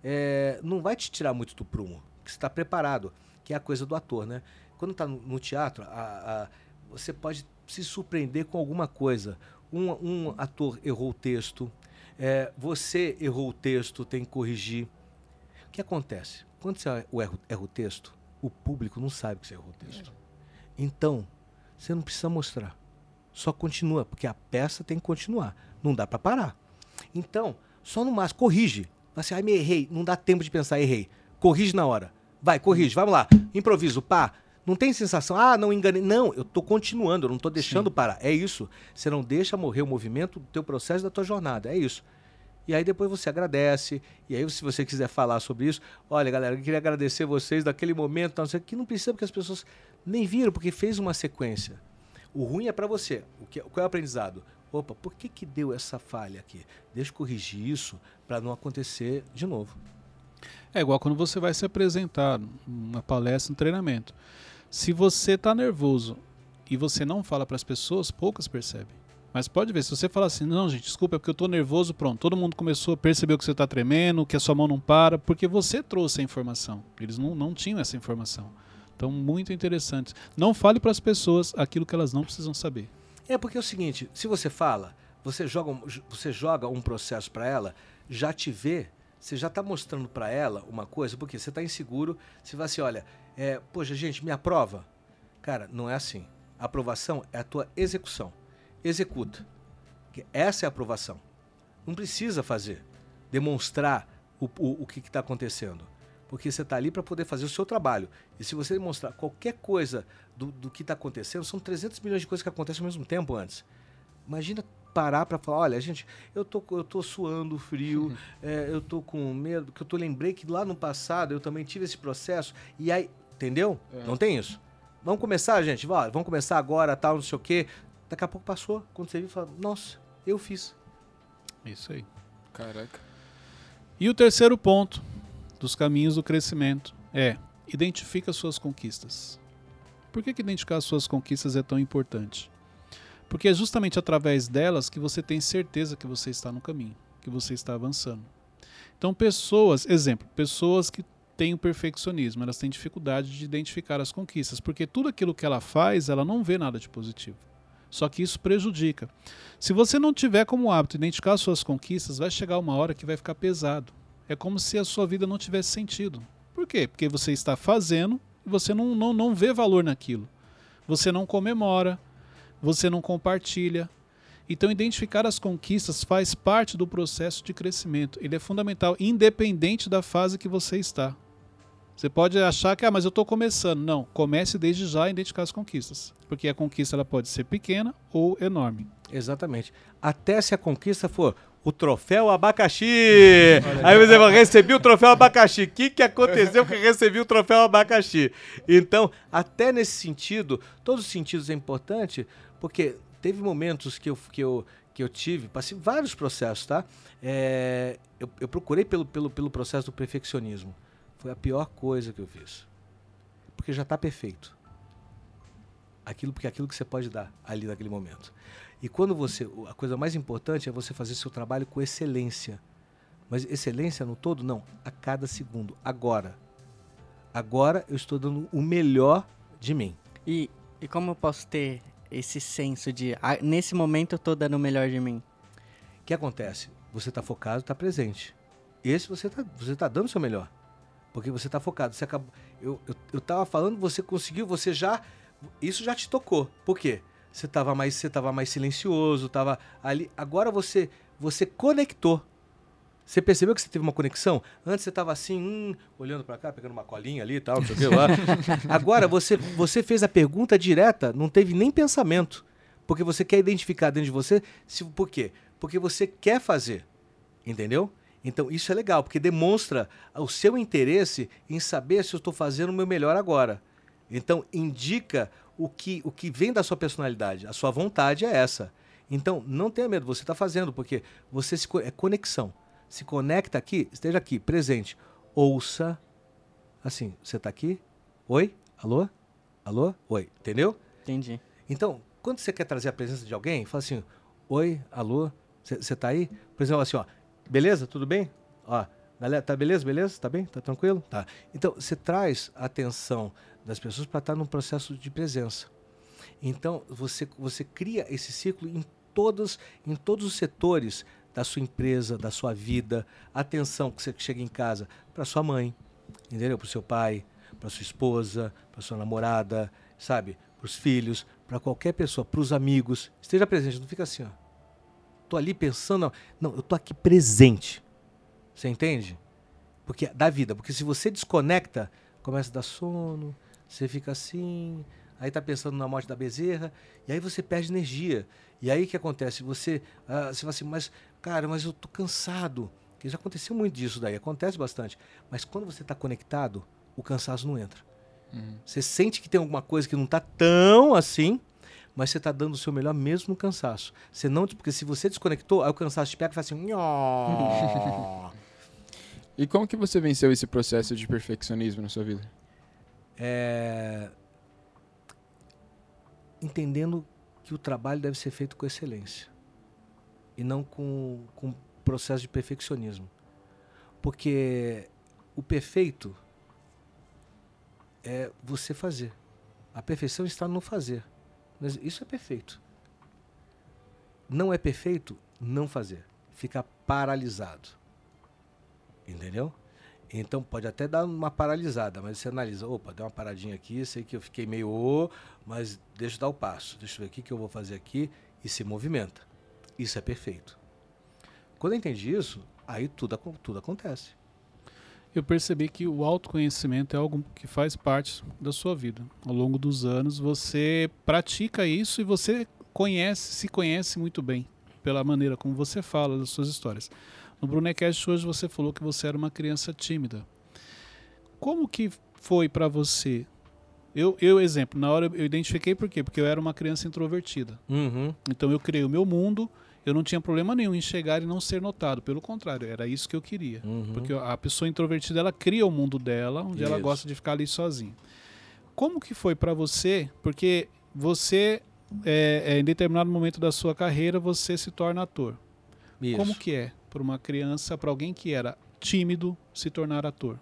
é, não vai te tirar muito do prumo, que você está preparado, que é a coisa do ator, né? Quando está no, no, teatro, a, a, você pode se surpreender com alguma coisa. Um, um ator errou o texto, é, você errou o texto, tem que corrigir. O que acontece? Quando você erra, erra o texto, o público não sabe que você errou o texto. Então, você não precisa mostrar. Só continua, porque a peça tem que continuar. Não dá para parar. Então, só no máximo, corrige. Assim, ai, me errei. Não dá tempo de pensar, errei. Corrige na hora. Vai, corrige, vamos lá. Improviso, pá. Não tem sensação, ah, não enganei. Não, eu estou continuando, eu não estou deixando Sim. parar. É isso. Você não deixa morrer o movimento do teu processo da tua jornada. É isso. E aí depois você agradece. E aí, se você quiser falar sobre isso, olha, galera, eu queria agradecer vocês daquele momento, não sei que não precisa, porque as pessoas nem viram, porque fez uma sequência. O ruim é para você. O que, qual é o aprendizado? Opa, por que, que deu essa falha aqui? Deixa eu corrigir isso para não acontecer de novo. É igual quando você vai se apresentar numa palestra, um treinamento. Se você está nervoso e você não fala para as pessoas, poucas percebem. Mas pode ver, se você falar assim, não, gente, desculpa, é porque eu estou nervoso, pronto. Todo mundo começou a perceber que você está tremendo, que a sua mão não para, porque você trouxe a informação. Eles não, não tinham essa informação. Então, muito interessante. Não fale para as pessoas aquilo que elas não precisam saber. É porque é o seguinte, se você fala, você joga, você joga um processo para ela, já te vê você já está mostrando para ela uma coisa, porque você está inseguro, você vai assim, olha, é, poxa, gente, me aprova. Cara, não é assim. A aprovação é a tua execução. Executa. Essa é a aprovação. Não precisa fazer, demonstrar o, o, o que está acontecendo. Porque você está ali para poder fazer o seu trabalho. E se você demonstrar qualquer coisa do, do que está acontecendo, são 300 milhões de coisas que acontecem ao mesmo tempo antes. Imagina parar para falar, olha, gente, eu tô, eu tô suando frio, *laughs* é, eu tô com medo, que eu tô lembrei que lá no passado eu também tive esse processo, e aí, entendeu? É. Não tem isso. Vamos começar, gente, vai, vamos começar agora, tal, não sei o quê. Daqui a pouco passou, quando você viu, fala, nossa, eu fiz. Isso aí. Caraca. E o terceiro ponto dos caminhos do crescimento é identifica suas conquistas. Por que, que identificar as suas conquistas é tão importante? Porque é justamente através delas que você tem certeza que você está no caminho, que você está avançando. Então, pessoas, exemplo, pessoas que têm o perfeccionismo, elas têm dificuldade de identificar as conquistas, porque tudo aquilo que ela faz, ela não vê nada de positivo. Só que isso prejudica. Se você não tiver como hábito identificar as suas conquistas, vai chegar uma hora que vai ficar pesado. É como se a sua vida não tivesse sentido. Por quê? Porque você está fazendo e você não, não, não vê valor naquilo. Você não comemora, você não compartilha. Então, identificar as conquistas faz parte do processo de crescimento. Ele é fundamental, independente da fase que você está. Você pode achar que, ah, mas eu estou começando. Não, comece desde já a identificar as conquistas. Porque a conquista ela pode ser pequena ou enorme. Exatamente. Até se a conquista for o troféu abacaxi. Aí você vai receber o troféu abacaxi. O que, que aconteceu que recebi o troféu abacaxi? Então, até nesse sentido, todos os sentidos é importante, porque teve momentos que eu, que eu, que eu tive, passei vários processos, tá? É, eu, eu procurei pelo, pelo, pelo processo do perfeccionismo. Foi a pior coisa que eu fiz. Porque já está perfeito. Aquilo, porque é aquilo que você pode dar ali naquele momento. E quando você. A coisa mais importante é você fazer seu trabalho com excelência. Mas excelência no todo? Não. A cada segundo. Agora. Agora eu estou dando o melhor de mim. E, e como eu posso ter esse senso de ah, nesse momento eu tô dando o melhor de mim? O que acontece? Você está focado, está presente. Esse você está você tá dando o seu melhor. Porque você está focado. Você acabou, eu, eu, eu tava falando, você conseguiu, você já. Isso já te tocou. Por quê? Você estava mais, você tava mais silencioso, estava ali. Agora você, você conectou. Você percebeu que você teve uma conexão? Antes você estava assim, hum, olhando para cá, pegando uma colinha ali e tal, não sei o que lá. *laughs* Agora você, você fez a pergunta direta, não teve nem pensamento. Porque você quer identificar dentro de você. Se, por quê? Porque você quer fazer. Entendeu? Então, isso é legal, porque demonstra o seu interesse em saber se eu estou fazendo o meu melhor agora. Então, indica o que, o que vem da sua personalidade. A sua vontade é essa. Então, não tenha medo, você está fazendo, porque você se, é conexão. Se conecta aqui, esteja aqui, presente. Ouça. Assim, você está aqui? Oi? Alô? Alô? Oi. Entendeu? Entendi. Então, quando você quer trazer a presença de alguém, fala assim: Oi, alô, você tá aí? Por exemplo, assim, ó, beleza? Tudo bem? Ó, galera, tá beleza? Beleza? Tá bem? Tá tranquilo? Tá. Então, você traz a atenção das pessoas para estar num processo de presença. Então, você, você cria esse ciclo em todos, em todos os setores da sua empresa, da sua vida. Atenção que você chega em casa para sua mãe, entendeu? Para o seu pai, para sua esposa, para sua namorada, sabe? Para os filhos, para qualquer pessoa, para os amigos. Esteja presente, não fica assim, ó. Tô ali pensando, não, eu tô aqui presente. Você entende? Porque da vida, porque se você desconecta, começa a dar sono, você fica assim, aí tá pensando na morte da bezerra, e aí você perde energia. E aí o que acontece? Você, uh, você fala assim, mas cara, mas eu tô cansado. Que já aconteceu muito disso daí, acontece bastante. Mas quando você está conectado, o cansaço não entra. Uhum. Você sente que tem alguma coisa que não está tão assim, mas você está dando o seu melhor mesmo no cansaço. Você não, porque se você desconectou, aí o cansaço te pega e faz assim. *laughs* e como que você venceu esse processo de perfeccionismo na sua vida? É... Entendendo que o trabalho deve ser feito com excelência e não com, com processo de perfeccionismo. Porque o perfeito é você fazer. A perfeição está no fazer. Mas isso é perfeito. Não é perfeito não fazer. Ficar paralisado. Entendeu? Então pode até dar uma paralisada, mas você analisa, opa, deu uma paradinha aqui, sei que eu fiquei meio, oh, mas deixa eu dar o passo, deixa eu ver o que, que eu vou fazer aqui e se movimenta. Isso é perfeito. Quando eu entendi isso, aí tudo, tudo acontece. Eu percebi que o autoconhecimento é algo que faz parte da sua vida. Ao longo dos anos, você pratica isso e você conhece, se conhece muito bem pela maneira como você fala das suas histórias. No Brunecast hoje você falou que você era uma criança tímida. Como que foi para você? Eu, eu, exemplo, na hora eu identifiquei por quê? Porque eu era uma criança introvertida. Uhum. Então eu criei o meu mundo, eu não tinha problema nenhum em chegar e não ser notado. Pelo contrário, era isso que eu queria. Uhum. Porque a pessoa introvertida, ela cria o mundo dela, onde isso. ela gosta de ficar ali sozinha. Como que foi para você? Porque você, é, é, em determinado momento da sua carreira, você se torna ator. Isso. Como que é para uma criança, para alguém que era tímido, se tornar ator?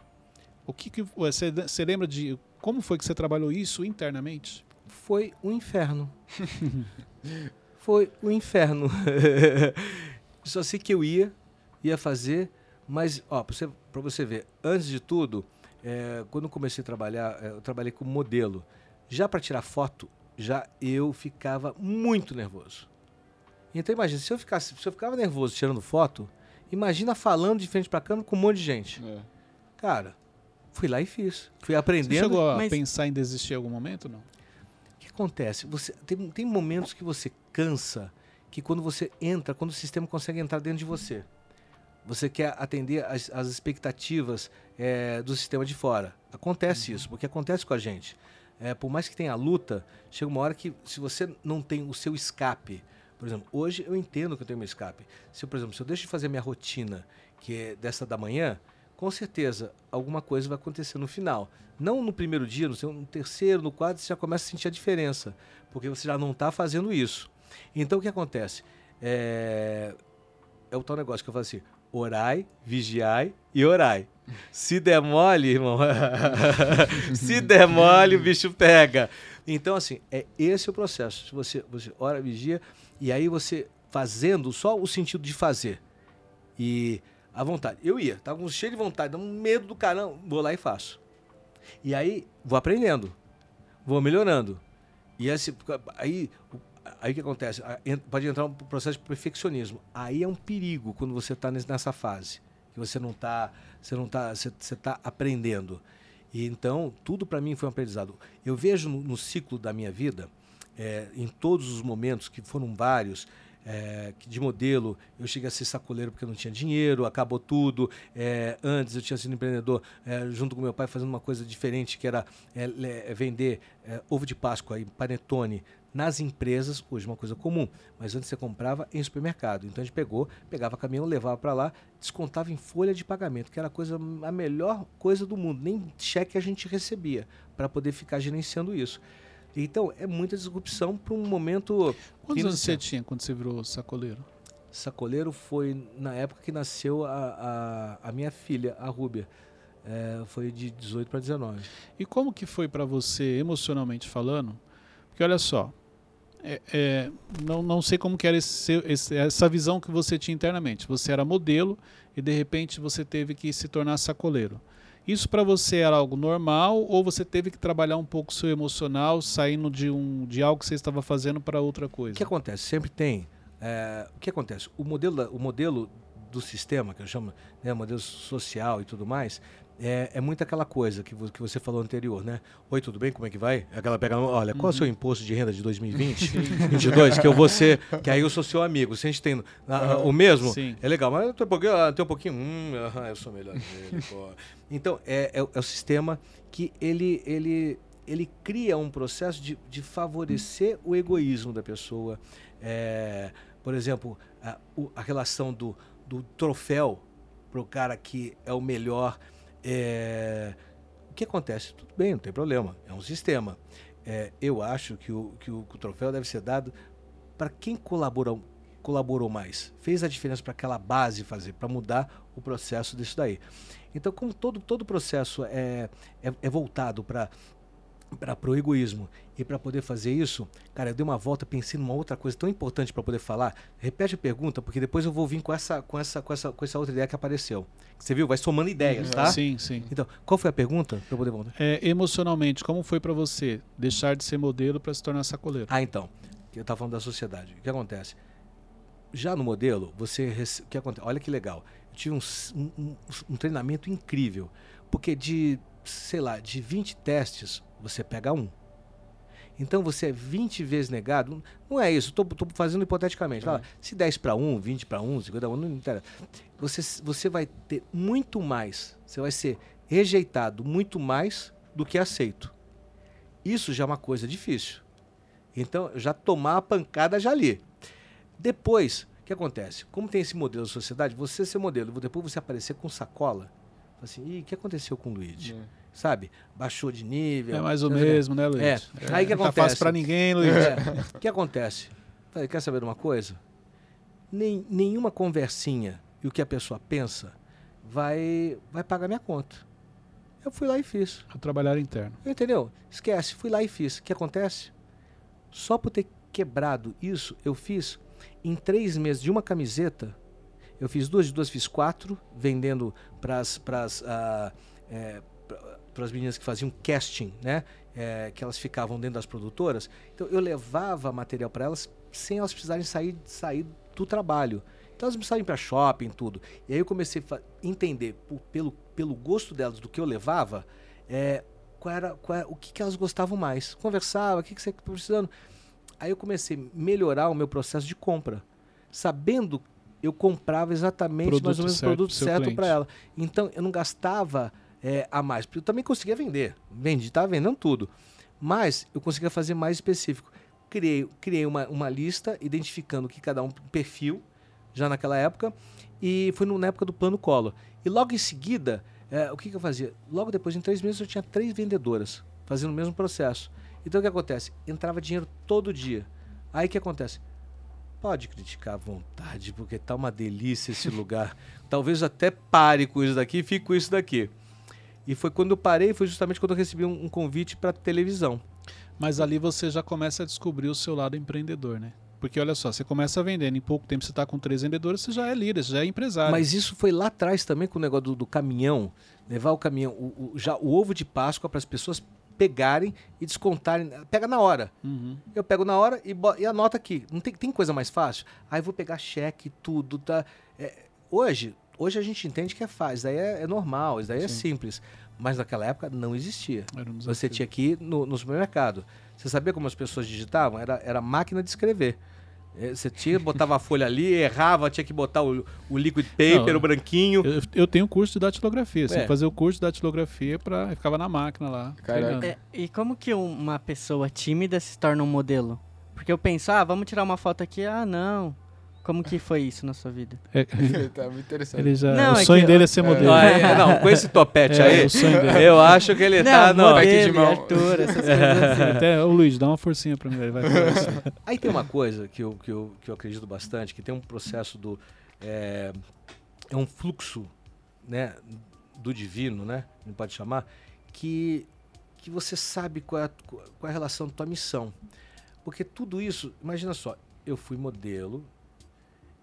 O que, que você, você lembra de como foi que você trabalhou isso internamente? Foi um inferno. *laughs* Foi o um inferno. *laughs* Só sei que eu ia, ia fazer, mas ó, para você, você ver, antes de tudo, é, quando eu comecei a trabalhar, é, eu trabalhei como modelo. Já para tirar foto, já eu ficava muito nervoso. Então imagina, se eu ficasse, se eu ficava nervoso tirando foto, Imagina falando de frente para câmera com um monte de gente. É. Cara, fui lá e fiz. Fui aprendendo. Você chegou a mas... pensar em desistir em algum momento não? Acontece? Você tem, tem momentos que você cansa, que quando você entra, quando o sistema consegue entrar dentro de você, você quer atender as, as expectativas é, do sistema de fora. Acontece uhum. isso, porque acontece com a gente. É, por mais que tenha luta, chega uma hora que se você não tem o seu escape, por exemplo, hoje eu entendo que eu tenho meu escape. Se, por exemplo, se eu deixo de fazer minha rotina, que é dessa da manhã, com certeza alguma coisa vai acontecer no final. Não no primeiro dia, no, terceiro, no quarto, você já começa a sentir a diferença, porque você já não está fazendo isso. Então o que acontece? É, é o tal negócio que eu falo assim: orai, vigiai e orai. Se demole, irmão, *laughs* se demole, o bicho pega. Então, assim, é esse o processo. Você, você ora, vigia, e aí você fazendo só o sentido de fazer. E a vontade. Eu ia, tava cheio de vontade, dando medo do caramba, vou lá e faço. E aí vou aprendendo, vou melhorando. E esse, aí, aí o que acontece? Pode entrar um processo de perfeccionismo. Aí é um perigo quando você está nessa fase. Que você não está, você não tá, você, você tá aprendendo. E então, tudo para mim foi um aprendizado. Eu vejo no, no ciclo da minha vida, é, em todos os momentos, que foram vários, é, de modelo eu cheguei a ser sacoleiro porque eu não tinha dinheiro, acabou tudo. É, antes eu tinha sido empreendedor é, junto com meu pai fazendo uma coisa diferente, que era é, le- vender é, ovo de Páscoa e panetone nas empresas, hoje uma coisa comum, mas antes você comprava em supermercado. Então a gente pegou, pegava caminhão, levava para lá, descontava em folha de pagamento, que era a coisa a melhor coisa do mundo, nem cheque a gente recebia para poder ficar gerenciando isso. Então é muita disrupção para um momento Quantos anos você tinha quando você virou sacoleiro? Sacoleiro foi na época que nasceu a, a, a minha filha, a Rúbia. É, foi de 18 para 19. E como que foi pra você, emocionalmente falando? Porque olha só, é- é, não, não sei como que era esse esse- essa visão que você tinha internamente. Você era modelo e de repente você teve que se tornar sacoleiro. Isso pra você era algo normal ou você teve que trabalhar um pouco o seu emocional, saindo de, um, de algo que você estava fazendo para outra O coisa? que acontece? Sempre tem. é, o que acontece? O modelo, o modelo do sistema, que eu chamo, né, modelo social e tudo mais, é, é muito aquela coisa que, que você falou anterior, né? Oi, tudo bem? Como é que vai? Aquela pega, olha, qual é o seu imposto de renda de 2020, 22, *laughs* que eu vou ser, que aí eu sou seu amigo. Se a gente tem ah, ah, o mesmo, Sim. é legal, mas tem um pouquinho, ah, tem um pouquinho, hum, aham, eu sou melhor que ele, pô. Então, é, é, o- é o sistema que ele, ele, ele cria um processo de, de favorecer o egoísmo da pessoa. É, por exemplo, a, a relação do, do troféu para o cara que é o melhor. É, o que acontece? Tudo bem, não tem problema, é um sistema. É, eu acho que o, que o, que o troféu deve ser dado para quem colaborou, colaborou mais, fez a diferença para aquela base fazer, para mudar o processo disso daí. Então, como todo, todo processo é, é, é voltado para para o egoísmo e para poder fazer isso, cara, eu dei uma volta, pensei numa outra coisa tão importante para poder falar. Repete a pergunta, porque depois eu vou vir com essa com essa com essa com essa outra ideia que apareceu. Você viu? Vai somando ideias, tá? Sim, sim. Então, qual foi a pergunta para poder voltar? É, emocionalmente, como foi pra você deixar de ser modelo para se tornar sacoleiro? Ah, então. que Eu estava falando da sociedade. O que acontece? Já no modelo, você. rece- O que acontece? Olha que legal. Eu tive um- um- um treinamento incrível. Porque de, sei lá, de 20 testes, você pega um. Então você é 20 vezes negado. Não é isso, estou fazendo hipoteticamente. Fala, se 10 para 1, 20 para 1, 50 para 1, não interessa. Você, você vai ter muito mais. Você vai ser rejeitado muito mais do que aceito. Isso já é uma coisa difícil. Então, já tomar a pancada já ali. Depois, o que acontece? Como tem esse modelo da sociedade, você ser modelo, depois você aparecer com sacola, assim, Ih, o que aconteceu com o Luigi? Sabe? Baixou de nível. É mais ou tá- mesmo, né, Luiz? É. Aí que Não Tá acontece? fácil pra ninguém, Luiz. É. O que acontece? Falei, quer saber de uma coisa? Nem, nenhuma conversinha e o que a pessoa pensa vai, vai pagar minha conta. Eu fui lá e fiz. A trabalhar interno. Entendeu? Esquece, fui lá e fiz. O que acontece? Só por ter quebrado isso, eu fiz em três meses de uma camiseta. Eu fiz duas, de duas fiz quatro, vendendo para as meninas que faziam casting, né? É, que elas ficavam dentro das produtoras. Então eu levava material para elas sem elas precisarem sair, sair do trabalho. Então elas precisavam ir para shopping, tudo. E aí eu comecei a entender por- pelo, pelo gosto delas do que eu levava, é, qual era, qual era- o que, que elas gostavam mais. Conversava, o que, que você está precisando. Aí eu comecei a melhorar o meu processo de compra. Sabendo, eu comprava exatamente Produto mais ou menos o produto certo para ela. Então eu não gastava é, a mais. Eu também conseguia vender. Vendi, estava vendendo tudo. Mas eu conseguia fazer mais específico. Criei, criei uma, uma lista identificando que cada um perfil, já naquela época, e foi na época do plano Collor. E logo em seguida, é, o que, que eu fazia? Logo depois, em três meses, eu tinha três vendedoras fazendo o mesmo processo. Então o que acontece? Entrava dinheiro todo dia. Aí o que acontece? Pode criticar à vontade, porque tá uma delícia esse lugar. *laughs* Talvez até pare com isso daqui e fique com isso daqui. E foi quando eu parei, foi justamente quando eu recebi um, um convite para televisão. Mas ali você já começa a descobrir o seu lado empreendedor, né? Porque olha só, você começa vendendo, em pouco tempo você está com três vendedores, você já é líder, você já é empresário. Mas isso foi lá atrás também com o negócio do, do caminhão, levar o caminhão, o, o- já o ovo de Páscoa para as pessoas pegarem e descontarem. Pega na hora. Uhum. Eu pego na hora e, e anota aqui. Não tem, tem coisa mais fácil? Aí vou pegar cheque, tudo. Tá? É, hoje, hoje a gente entende que é fácil, isso daí é, é normal, isso daí é Sim. simples. Mas naquela época não existia. Um Você tinha que ir no, no supermercado. Você sabia como as pessoas digitavam? Era, era máquina de escrever. É, Você tinha, botava a folha ali, errava, tinha que botar o, o liquid paper, Não, o branquinho. Eu, eu tenho curso de datilografia. Você É. fazer o curso de datilografia pra. Eu ficava na máquina lá. É, e como que uma pessoa tímida se torna um modelo? Porque eu penso, ah, vamos tirar uma foto aqui. Ah, não. Como que foi isso na sua vida? É, *laughs* tá muito interessante. ele já, Não, o é sonho que- dele é ser modelo. Não, é- não, com esse topete É, aí, eu acho que ele tá. Não, pack de modelo, mão. Arthur, essas coisas assim. *laughs* Até, ô Luiz, dá uma forcinha pra mim. Ele vai. Aí tem uma coisa que eu, que eu, que eu acredito bastante, que tem um processo do. É, é um fluxo né, do divino, né? Não pode chamar, que, que você sabe qual é, a, qual é a relação da tua missão. Porque tudo isso, imagina só, eu fui modelo,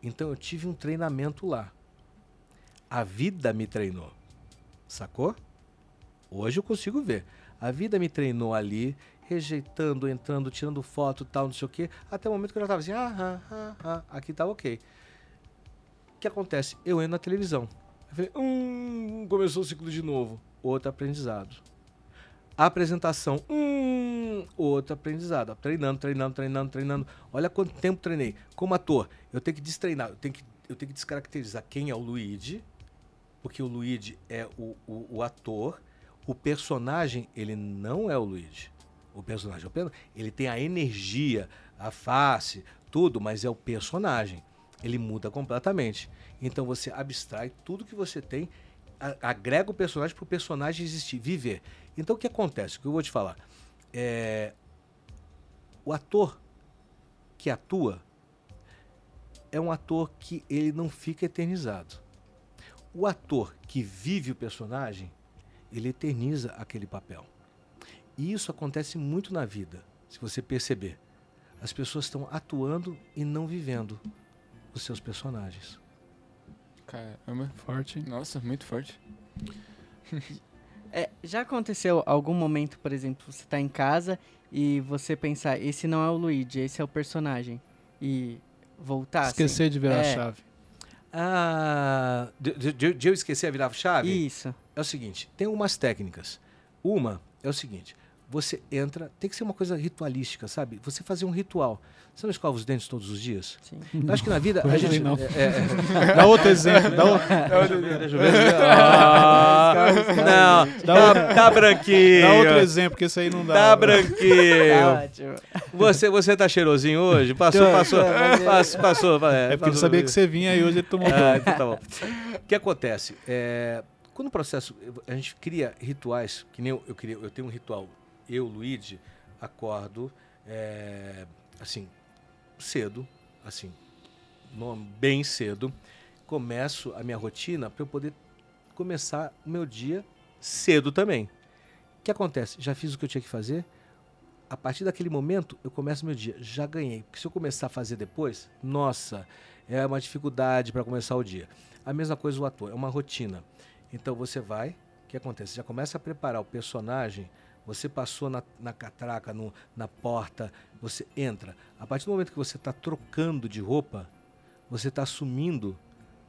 então eu tive um treinamento lá. A vida me treinou. Sacou? Hoje eu consigo ver. A vida me treinou ali, rejeitando, entrando, tirando foto tal, não sei o quê, até o momento que eu já tava assim, ah, ah, ah, ah, aqui tá ok. O que acontece? Eu entro na televisão. Eu falei, hum, começou o ciclo de novo. Outro aprendizado. Apresentação, hum, outro aprendizado. Treinando, treinando, treinando, treinando. Olha quanto tempo treinei. Como ator, eu tenho que destreinar, eu tenho que, eu tenho que descaracterizar quem é o Luigi, porque o Luigi é o, o, o ator, o personagem, ele não é o Luigi. O personagem é o personagem. Ele tem a energia, a face, tudo, mas é o personagem. Ele muda completamente. Então você abstrai tudo que você tem, agrega o personagem para o personagem existir, viver. Então o que acontece? O que eu vou te falar? É, o ator que atua é um ator que ele não fica eternizado. O ator que vive o personagem, ele eterniza aquele papel. E isso acontece muito na vida, se você perceber. As pessoas estão atuando e não vivendo os seus personagens. Caramba. Forte? Nossa, muito forte. É, já aconteceu algum momento, por exemplo, você tá em casa e você pensar, esse não é o Luigi, esse é o personagem. E voltar assim? Esquecer de virar É. a chave. Ah, de, de- de- de eu esquecer a virar chave? Isso. É o seguinte, tem umas técnicas. Uma é o seguinte, você entra, tem que ser uma coisa ritualística, sabe? Você fazer um ritual. Você não escova os dentes todos os dias? Sim. Eu acho que na vida a gente... não. é- é- *laughs* Dá outro exemplo. Dá outro, Deixa eu ver. Não, tá, tá branquinho. dá outro exemplo, porque isso aí não dá. Tá branquinho. Ótimo. Você, você tá cheirosinho hoje? Passou, passou, é- passou, passou. É porque ele sabia que você vinha e hoje ele tomou Ah, então tá bom. O que acontece? É, quando o processo. A gente cria rituais, que nem eu, eu, queria, eu tenho um ritual. Eu, Luigi, acordo é, assim, cedo, assim, bem cedo. Começo a minha rotina para eu poder começar o meu dia cedo também. O que acontece? Já fiz o que eu tinha que fazer. A partir daquele momento, eu começo meu dia. Já ganhei. Porque se eu começar a fazer depois, nossa, é uma dificuldade para começar o dia. A mesma coisa o ator, é uma rotina. Então você vai, o que acontece? Já começa a preparar o personagem, você passou na, na catraca, no- na porta, você entra. A partir do momento que você está trocando de roupa, você está assumindo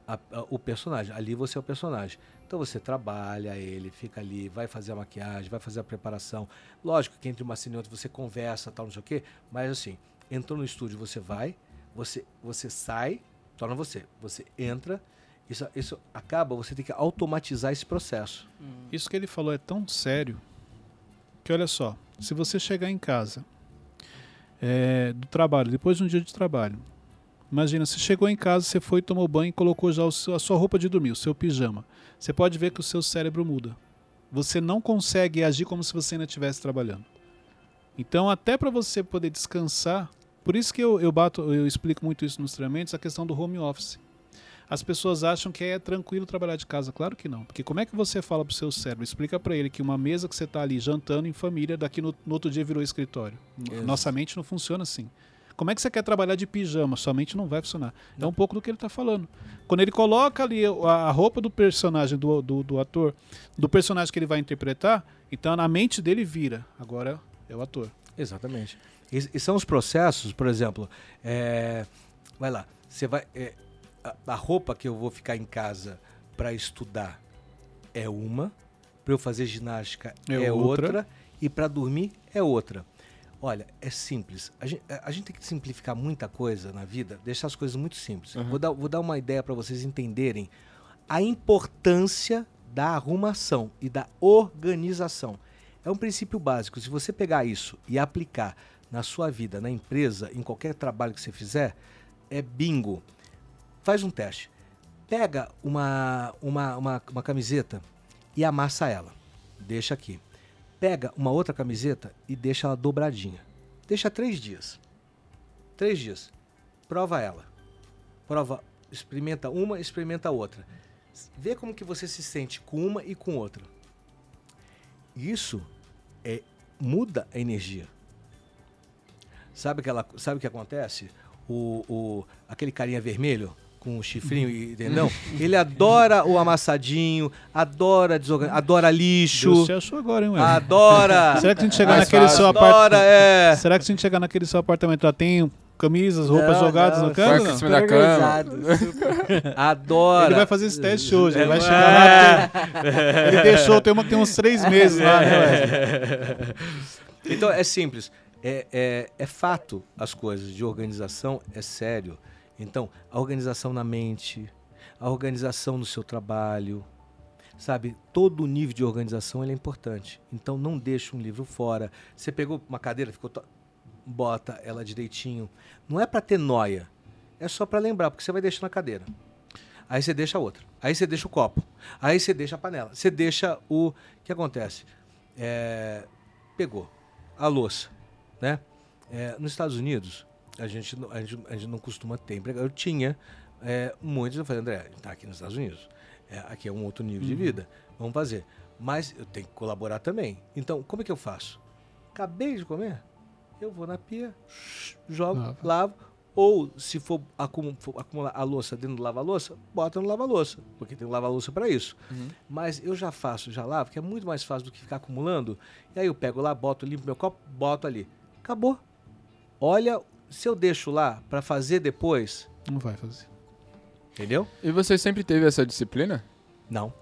a- a- o personagem. Ali você é o personagem. Então você trabalha ele, fica ali, vai fazer a maquiagem, vai fazer a preparação. Lógico que entre uma cena e outra você conversa, tal, não sei o quê, mas assim, entrou no estúdio, você vai, você, você sai, torna você. Você entra, isso, isso acaba, você tem que automatizar esse processo. Isso que ele falou é tão sério que olha só, se você chegar em casa é, do trabalho, depois de um dia de trabalho, imagina, você chegou em casa, você foi, tomou banho e colocou já seu- a sua roupa de dormir, o seu pijama. Você pode ver que o seu cérebro muda. Você não consegue agir como se você ainda estivesse trabalhando. Então, até para você poder descansar, por isso que eu, eu bato, eu explico muito isso nos treinamentos, a questão do home office. As pessoas acham que é tranquilo trabalhar de casa. Claro que não. Porque como é que você fala pro seu cérebro? Explica para ele que uma mesa que você tá ali jantando em família, daqui no, no outro dia virou escritório. Exato. Nossa mente não funciona assim. Como é que você quer trabalhar de pijama? Sua mente não vai funcionar. É um pouco do que ele está falando. Quando ele coloca ali a a roupa do personagem, do, do, do ator, do personagem que ele vai interpretar, então na mente dele vira. Agora é o ator. Exatamente. E, e são os processos, por exemplo, é, vai lá, você vai, é, a, a roupa que eu vou ficar em casa para estudar é uma, para eu fazer ginástica É é, outra. outra. e para dormir é outra. Olha, é simples. A gente, a gente tem que simplificar muita coisa na vida, deixar as coisas muito simples. Uhum. Vou, dar, vou dar uma ideia para vocês entenderem a importância da arrumação e da organização. É um princípio básico. Se você pegar isso e aplicar na sua vida, na empresa, em qualquer trabalho que você fizer, é bingo. Faz um teste. Pega uma, uma, uma, uma camiseta e amassa ela. Deixa aqui. Pega uma outra camiseta e deixa ela dobradinha. Deixa três dias. Três dias. Prova ela. Prova, experimenta uma, experimenta outra. Vê como que você se sente com uma e com outra. Isso é muda a energia. Sabe aquela, sabe o que acontece? O, o aquele carinha vermelho com o chifrinho e entendeu? Ele adora o amassadinho, adora desorgan... adora lixo, Deus te achou agora, hein, Wesley? adora *laughs* Será que a gente chegar Mais naquele fácil. seu adora apartamento? é Será que se a gente chegar naquele seu apartamento já tem camisas, roupas Não, jogadas não, no canto? Não? cima da cama. *laughs* Adora. Ele vai fazer esse teste hoje. Ele vai É, chegar lá. Tem... Ele deixou, tem, uma, tem uns três meses lá, né? Então é simples. É, é, é fato as coisas de organização, é sério. Então, a organização na mente, a organização no seu trabalho, sabe? Todo o nível de organização é importante. Então, não deixe um livro fora. Você pegou uma cadeira, ficou. Bota ela direitinho. Não é para ter noia. É só para lembrar, porque você vai deixar na cadeira. Aí você deixa outra. Aí você deixa o copo. Aí você deixa a panela. Você deixa o. O que acontece? É, pegou a louça, né? É, nos Estados Unidos, a gente, não- a, gente, a gente não costuma ter empregado. Eu tinha é, muitos, eu falei, André, a gente tá aqui nos Estados Unidos. É, aqui é um outro nível de vida. Vamos fazer. Mas eu tenho que colaborar também. Então, como é que eu faço? Acabei de comer, eu vou na pia, jogo, Lava. lavo. Ou, se for, acumu- for acumular a louça dentro do lava-louça, bota no lava-louça, porque tem um lava-louça para isso. Mas eu já faço, já lavo, que é muito mais fácil do que ficar acumulando. E aí eu pego lá, boto, limpo meu copo, boto ali. Acabou. Olha, se eu deixo lá para fazer depois, Não vai fazer. entendeu? E você sempre teve essa disciplina? Não.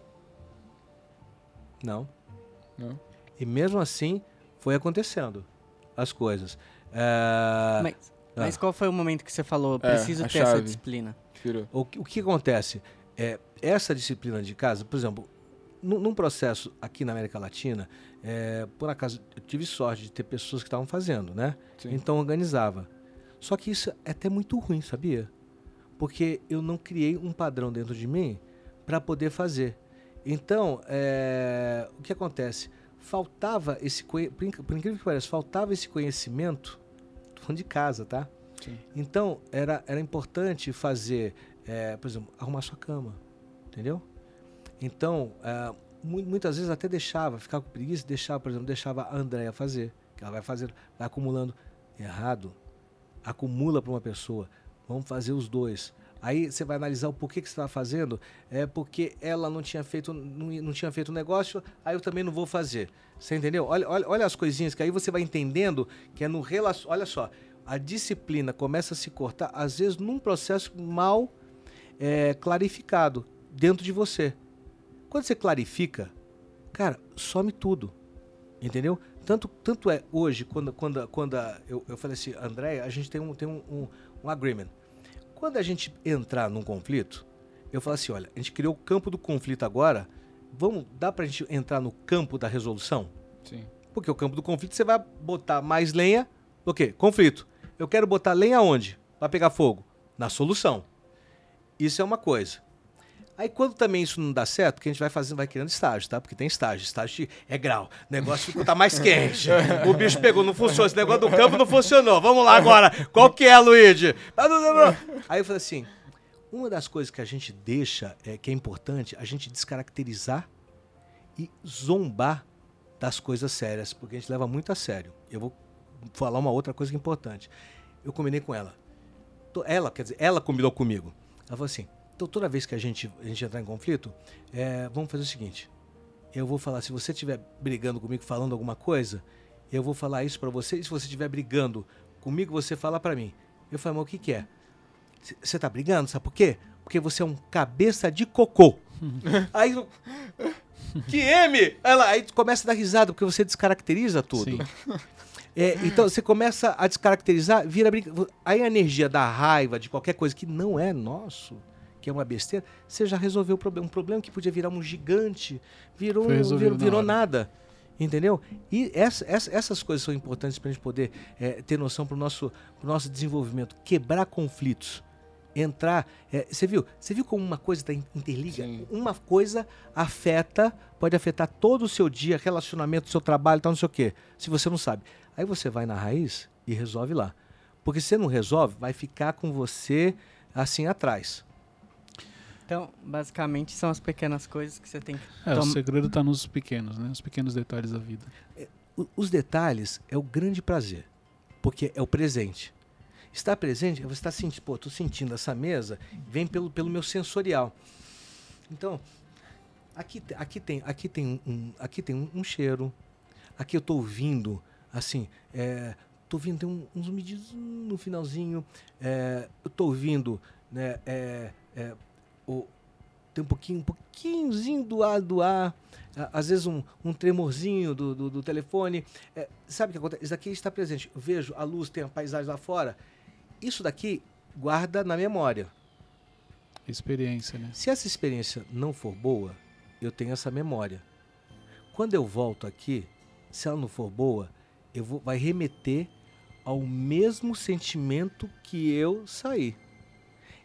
Não. Não. E mesmo assim, foi acontecendo as coisas. É, Mas, Ah. mas qual foi o momento que você falou, É, preciso a ter essa chave. disciplina? Virou. O, que- o que acontece? É, essa disciplina de casa, por exemplo, num, num processo aqui na América Latina, é, por acaso eu tive sorte de ter pessoas que estavam fazendo, né? Sim. Então organizava. Só que isso é até muito ruim, sabia? Porque eu não criei um padrão dentro de mim para poder fazer. Então, é, o que acontece? Faltava esse por inc- por incrível que pareça, faltava esse conhecimento falando de casa, tá? Sim. Então, era, era importante fazer, é, por exemplo, arrumar sua cama, entendeu? Então, é, mu- muitas vezes até deixava, ficava com preguiça, deixava, por exemplo, deixava a Andréia fazer, que ela vai fazer, vai acumulando. Errado. Acumula para uma pessoa. Vamos fazer os dois. Aí você vai analisar o porquê que você estava fazendo. É porque ela não tinha feito não, não tinha feito negócio, aí eu também não vou fazer. Você entendeu? Olha, olha, olha as coisinhas que aí você vai entendendo que é no relação. Olha só, a disciplina começa a se cortar, às vezes, num processo mal é, clarificado dentro de você. Quando você clarifica, cara, some tudo. Entendeu? Tanto, tanto é hoje, quando, quando, quando a- eu, eu falei assim, André, a gente tem um, tem um, um, um agreement. Quando a gente entrar num conflito, eu falo assim, olha, a gente criou o campo do conflito agora, vamos, dá pra gente entrar no campo da resolução? Sim. Porque o campo do conflito você vai botar mais lenha. O quê? Conflito. Eu quero botar lenha onde? Para pegar fogo? Na solução. Isso é uma coisa. Aí quando também isso não dá certo, que a gente vai fazendo, vai criando estágio, tá? Porque tem estágio, estágio é grau. O negócio fica tá mais quente. O bicho pegou, não funcionou. Esse negócio do campo não funcionou. Vamos lá agora. Qual que é, Luigi? Aí eu falei assim, uma das coisas que a gente deixa, é, que é importante, a gente descaracterizar e zombar das coisas sérias, porque a gente leva muito a sério. Eu vou falar uma outra coisa que é importante. Eu combinei com ela. Ela, quer dizer, ela combinou comigo. Ela falou assim: então toda vez que a gente, a gente entrar em conflito, é, vamos fazer o seguinte. Eu vou falar, se você estiver brigando comigo, falando alguma coisa, eu vou falar isso pra você. E se você estiver brigando comigo, você fala pra mim. Eu falei, mas o que, que é? Você tá brigando? Sabe por quê? Porque você é um cabeça de cocô. *laughs* aí que M! Ela, aí começa a dar risada, porque você descaracteriza tudo. É, então você começa a descaracterizar, vira brinca... Aí a energia da raiva, de qualquer coisa que não é nosso, que é uma besteira, você já resolveu o problema. Um problema que podia virar um gigante, virou, virou, na virou hora. nada. Entendeu? E essa- essa- essas coisas são importantes para a gente poder é, ter noção para o nosso, pro nosso desenvolvimento. Quebrar conflitos. Entrar. é, Você viu? Você viu como uma coisa tá in- interliga? Sim. Uma coisa afeta, pode afetar todo o seu dia, relacionamento, seu trabalho, tal, não sei o quê. Se você não sabe. Aí você vai na raiz e resolve lá. Porque se você não resolve, vai ficar com você assim atrás. Então, basicamente, são as pequenas coisas que você tem que É, o segredo tá nos pequenos, né? Os pequenos detalhes da vida. O- os detalhes é o grande prazer, porque é o presente. Estar presente, você está sentindo, pô, tô sentindo essa mesa, vem pelo, pelo meu sensorial. Então, aqui, aqui tem, aqui tem, um, aqui tem um, um cheiro, aqui eu estou ouvindo, assim, é, tô ouvindo tem um, um zumbidizinho no finalzinho, é, eu estou ouvindo, né, é, é, o, tem um pouquinho, um pouquinhozinho do ar, do ar, às vezes um, um tremorzinho do, do, do telefone. É, sabe o que acontece? Isso daqui está presente. Eu vejo a luz, tem a paisagem lá fora. Isso daqui guarda na memória. Experiência, né? Se essa experiência não for boa, eu tenho essa memória. Quando eu volto aqui, se ela não for boa, eu vou, vai remeter ao mesmo sentimento que eu saí.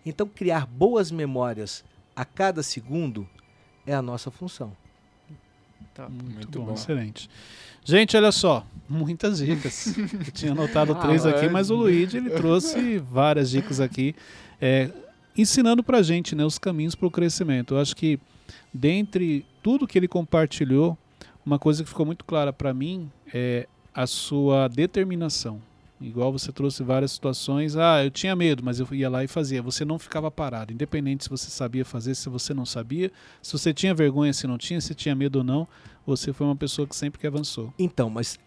Então, criar boas memórias a cada segundo é a nossa função. Top. Muito, Muito bom, bom. excelente. Gente, olha só, muitas dicas. *laughs* Eu tinha anotado Ah, três aqui, é. mas o Luigi ele trouxe várias dicas aqui, é, ensinando pra gente né, os caminhos para o crescimento. Eu acho que dentre tudo que ele compartilhou, uma coisa que ficou muito clara para mim é a sua determinação. Igual você trouxe várias situações, ah, eu tinha medo, mas eu ia lá e fazia. Você não ficava parado, independente se você sabia fazer, se você não sabia, se você tinha vergonha, se não tinha, se tinha medo ou não, você foi uma pessoa que sempre que avançou. Então, mas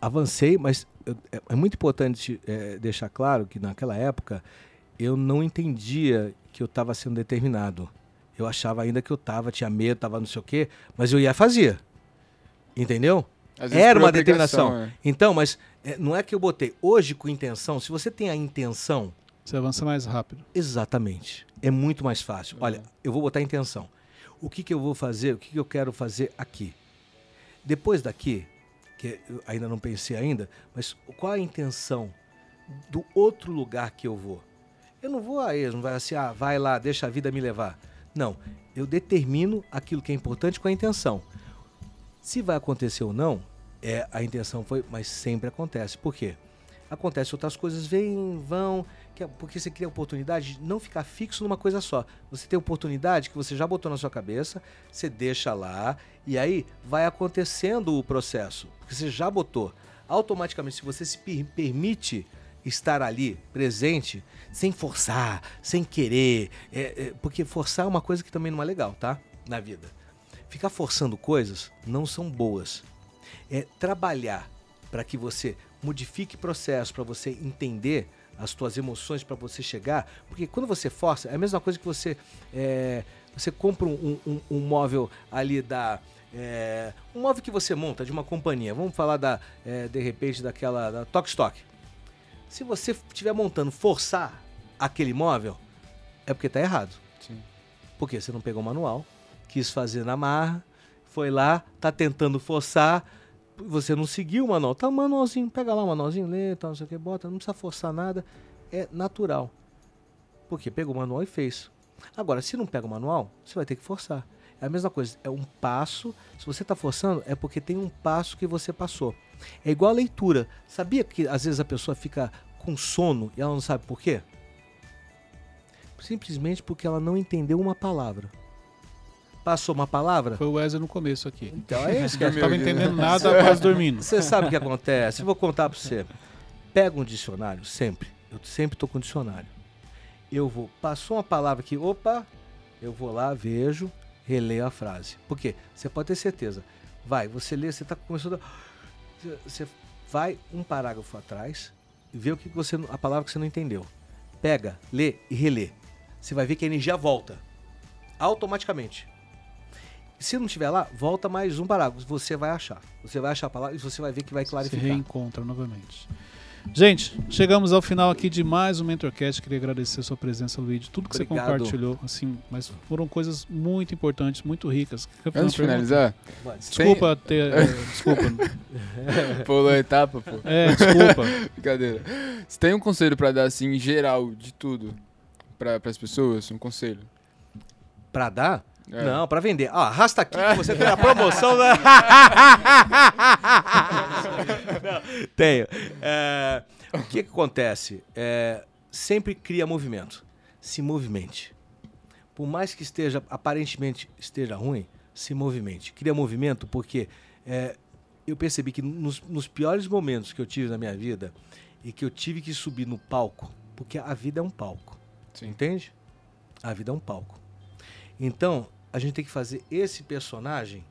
avancei, mas é, é muito importante eh, deixar claro que naquela época eu não entendia que eu estava sendo determinado. Eu achava ainda que eu estava, tinha medo, estava não sei o quê, mas eu ia e fazia. Entendeu? Era uma determinação. é. Então, mas não é que eu botei. Hoje, com intenção, se você tem a intenção, Você avança mais rápido. exatamente, é muito mais fácil. Olha, Uhum. eu vou botar a intenção. O que, que eu vou fazer? O que, que eu quero fazer aqui? Depois daqui, que eu ainda não pensei ainda, mas qual a intenção do outro lugar que eu vou? Eu não vou a eles, não vai assim, ah, vai lá, deixa a vida me levar. Não, eu determino aquilo que é importante com a intenção. Se vai acontecer ou não, é a intenção foi, mas sempre acontece. Por quê? Acontece outras coisas, vêm, vão, é- porque você cria oportunidade de não ficar fixo numa coisa só. Você tem oportunidade que você já botou na sua cabeça, você deixa lá e aí vai acontecendo o processo, porque você já botou. Automaticamente, se você se per- permite estar ali, presente, sem forçar, sem querer, é, é, porque forçar é uma coisa que também não é legal, tá? Na vida. Ficar forçando coisas não são boas. É trabalhar para que você modifique processo, para você entender as suas emoções, para você chegar. Porque quando você força, é a mesma coisa que você é, você compra um, um- um móvel ali da é, um móvel que você monta de uma companhia. Vamos falar da é, de repente daquela da Tok Stock. Se você estiver montando forçar aquele móvel, é porque está errado. Sim. Porque você não pegou o manual, quis fazer na marra, foi lá, tá tentando forçar, você não seguiu o manual. Tá manualzinho, pega lá o manualzinho, lê, não sei o que, bota, não precisa forçar nada. É natural. Porque pegou o manual e fez. Agora, se não pega o manual, você vai ter que forçar. É a mesma coisa, é um passo. Se você está forçando, é porque tem um passo que você passou. É igual a leitura. Sabia que às vezes a pessoa fica com sono e ela não sabe por quê? Simplesmente porque ela não entendeu uma palavra. Passou uma palavra? Foi o Wesley no começo aqui. Então é isso que Eu Dormiu, tava né? entendendo nada, quase dormindo. *laughs* Você sabe o que acontece? Eu vou contar para você. Pega um dicionário, sempre. Eu sempre tô com dicionário. Eu vou, passou uma palavra aqui, opa, eu vou lá, vejo, releio a frase. Por quê? Você pode ter certeza. Vai, você lê, você tá começando. a- Você vai um parágrafo atrás e vê o que você, a palavra que você não entendeu. Pega, lê e relê. Você vai ver que a energia volta automaticamente. Se não tiver lá, volta mais um parágrafo. Você vai achar. Você vai achar a palavra e você vai ver que vai Se clarificar. reencontra novamente. Gente, chegamos ao final aqui de mais um Mentorcast. Queria agradecer a sua presença, Luigi. Tudo que Obrigado. você compartilhou, assim, mas foram coisas muito importantes, muito ricas. Antes de finalizar. Desculpa ter. é, *laughs* desculpa. pulou a etapa, pô. É, desculpa. *laughs* Brincadeira. Você tem um conselho pra dar, assim, em geral, de tudo, pra, pras pessoas? Um conselho? Pra dar? É. Não, pra vender. Ah, arrasta aqui que você tem a promoção. Né? Não, *laughs* tenho. É, o que, que acontece? É, sempre cria movimento. Se movimente. Por mais que esteja, aparentemente esteja ruim, se movimente. Cria movimento porque é, eu percebi que nos, nos piores momentos que eu tive na minha vida e que eu tive que subir no palco, porque a vida é um palco. Sim. Entende? A vida é um palco. Então, a gente tem que fazer esse personagem,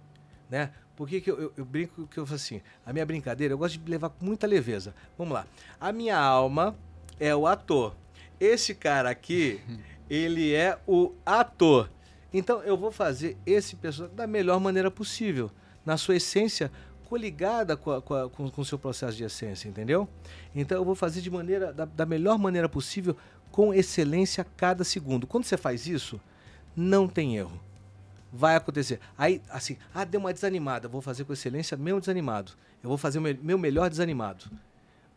né? Por que, que eu, eu- eu brinco que eu falo assim? A minha brincadeira, eu gosto de levar com muita leveza. Vamos lá. A minha alma é o ator. Esse cara aqui, *laughs* ele é o ator. Então, eu vou fazer esse personagem da melhor maneira possível. Na sua essência, coligada com, a- com, a- com, com o seu processo de essência, entendeu? Então, eu vou fazer de maneira, da, da melhor maneira possível, com excelência a cada segundo. Quando você faz isso, não tem erro. Vai acontecer. Aí, assim, ah, deu uma desanimada. Vou fazer com excelência mesmo desanimado. Eu vou fazer o me- meu melhor desanimado.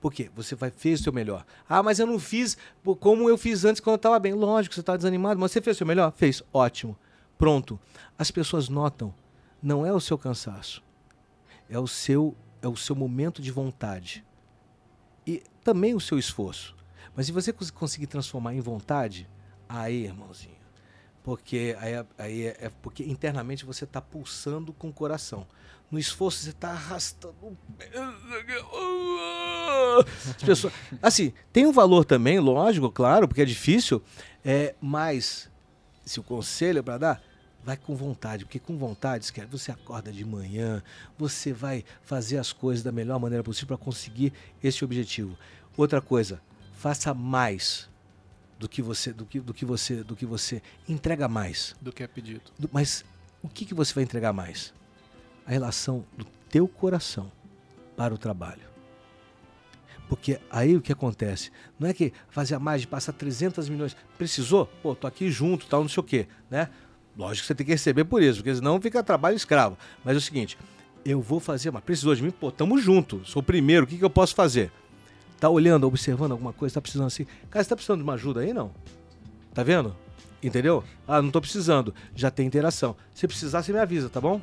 Por quê? Você vai, fez o seu melhor. Ah, mas eu não fiz como eu fiz antes quando eu estava bem. Lógico, você estava desanimado, mas você fez o seu melhor? Fez. Ótimo. Pronto. As pessoas notam. Não é o seu cansaço. É o seu, é o seu momento de vontade. E também o seu esforço. Mas se você cons- conseguir transformar em vontade, aí, irmãozinho, porque aí, é- aí é, é porque internamente você está pulsando com o coração. No esforço você está arrastando. As pessoas, assim, tem um valor também, lógico, claro, porque é difícil. É, mas se o conselho é para dar, vai com vontade, porque com vontade, você acorda de manhã, você vai fazer as coisas da melhor maneira possível para conseguir esse objetivo. Outra coisa, faça mais do que você, do que, do que você, do que você entrega mais. Do que é pedido. Do- Mas o que, que você vai entregar mais? A relação do teu coração para o trabalho. Porque aí o que acontece? Não é que fazer mais de passar 300 milhões. Precisou? Pô, tô aqui junto, tal, não sei o quê, né? Lógico que você tem que receber por isso, porque senão fica trabalho escravo. Mas é o seguinte, eu vou fazer, mas precisou de mim? Pô, tamo junto, sou o primeiro, o que, que eu posso fazer? Tá olhando, observando alguma coisa, tá precisando assim. Cara, você tá precisando de uma ajuda aí, não? Tá vendo? Entendeu? Ah, não tô precisando. Já tem interação. Se precisar, você me avisa, tá bom?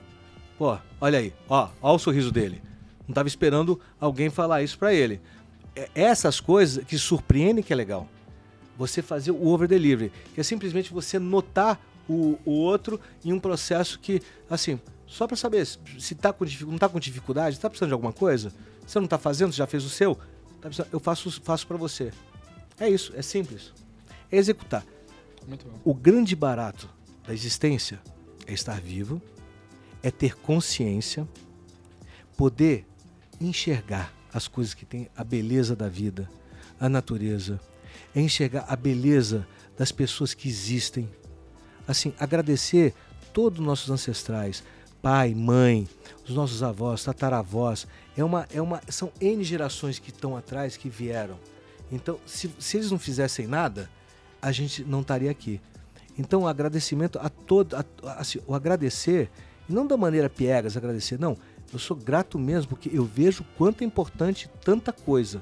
Pô, olha aí. Ó, ó o sorriso dele. Não tava esperando alguém falar isso pra ele. É essas coisas que surpreendem que é legal. Você fazer o over delivery, que é simplesmente você notar o, o outro em um processo que, assim, só pra saber se- tá com, não tá com dificuldade, tá precisando de alguma coisa, você não tá fazendo, já fez o seu, tá eu faço, faço para você. É isso, é simples. É executar. O grande barato da existência é estar vivo, é ter consciência, poder enxergar as coisas que têm a beleza da vida, a natureza, é enxergar a beleza das pessoas que existem. Assim, agradecer todos os nossos ancestrais, pai, mãe, os nossos avós, tataravós, é uma, é uma, são N gerações que estão atrás que vieram. Então, se, se eles não fizessem nada, a gente não estaria aqui. Então, o agradecimento a todo, a- assim, o agradecer, não da maneira piegas agradecer, não. Eu sou grato mesmo porque eu vejo quanto é importante tanta coisa.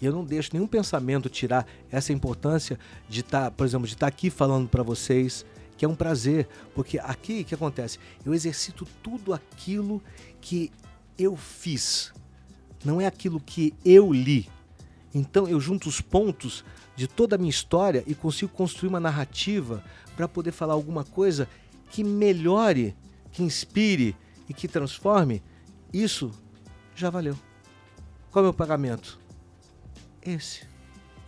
E eu não deixo nenhum pensamento tirar essa importância de estar, por exemplo, de estar aqui falando para vocês, que é um prazer, porque aqui o que acontece? Eu exercito tudo aquilo que eu fiz. Não é aquilo que eu li. Então eu junto os pontos de toda a minha história e consigo construir uma narrativa para poder falar alguma coisa que melhore, que inspire e que transforme. Isso já valeu. Qual é o meu pagamento? Esse.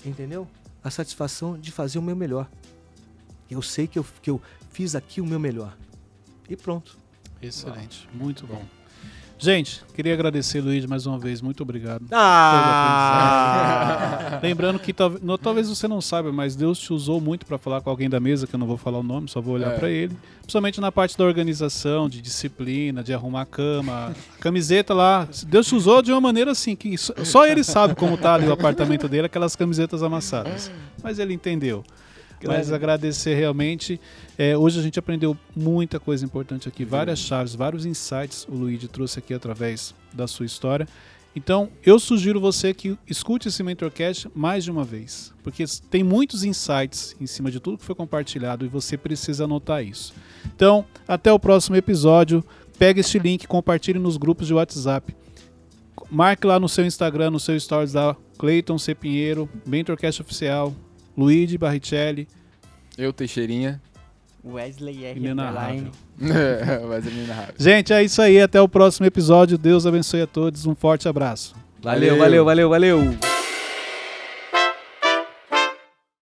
Entendeu? A satisfação de fazer o meu melhor. Eu sei que eu, que eu fiz aqui o meu melhor. E pronto. Excelente, muito bom. Gente, queria agradecer, Luiz, mais uma vez. Muito obrigado. Ah! Lembrando que talvez você não saiba, mas Deus te usou muito para falar com alguém da mesa, que eu não vou falar o nome, só vou olhar É. para ele. Principalmente na parte da organização, de disciplina, de arrumar a cama, camiseta lá. Deus te usou de uma maneira assim, que só, só ele sabe como tá ali o apartamento dele, aquelas camisetas amassadas. Mas ele entendeu. Mas agradecer realmente. É, hoje a gente aprendeu muita coisa importante aqui, várias chaves, vários insights o Luigi trouxe aqui através da sua história. Então, eu sugiro você que escute esse Mentorcast mais de uma vez, porque tem muitos insights em cima de tudo que foi compartilhado e você precisa anotar isso. Então, até o próximo episódio. Pega este link, compartilhe nos grupos de WhatsApp. Marque lá no seu Instagram, no seu stories da Cleiton C. Pinheiro, Mentorcast Oficial, Luigi Barrichelli. Eu, Teixeirinha. Wesley R. Inenarrável. *laughs* É inenarrável. Gente, é isso aí. Até o próximo episódio. Deus abençoe a todos. Um forte abraço. Valeu, Valeu. valeu, valeu, valeu.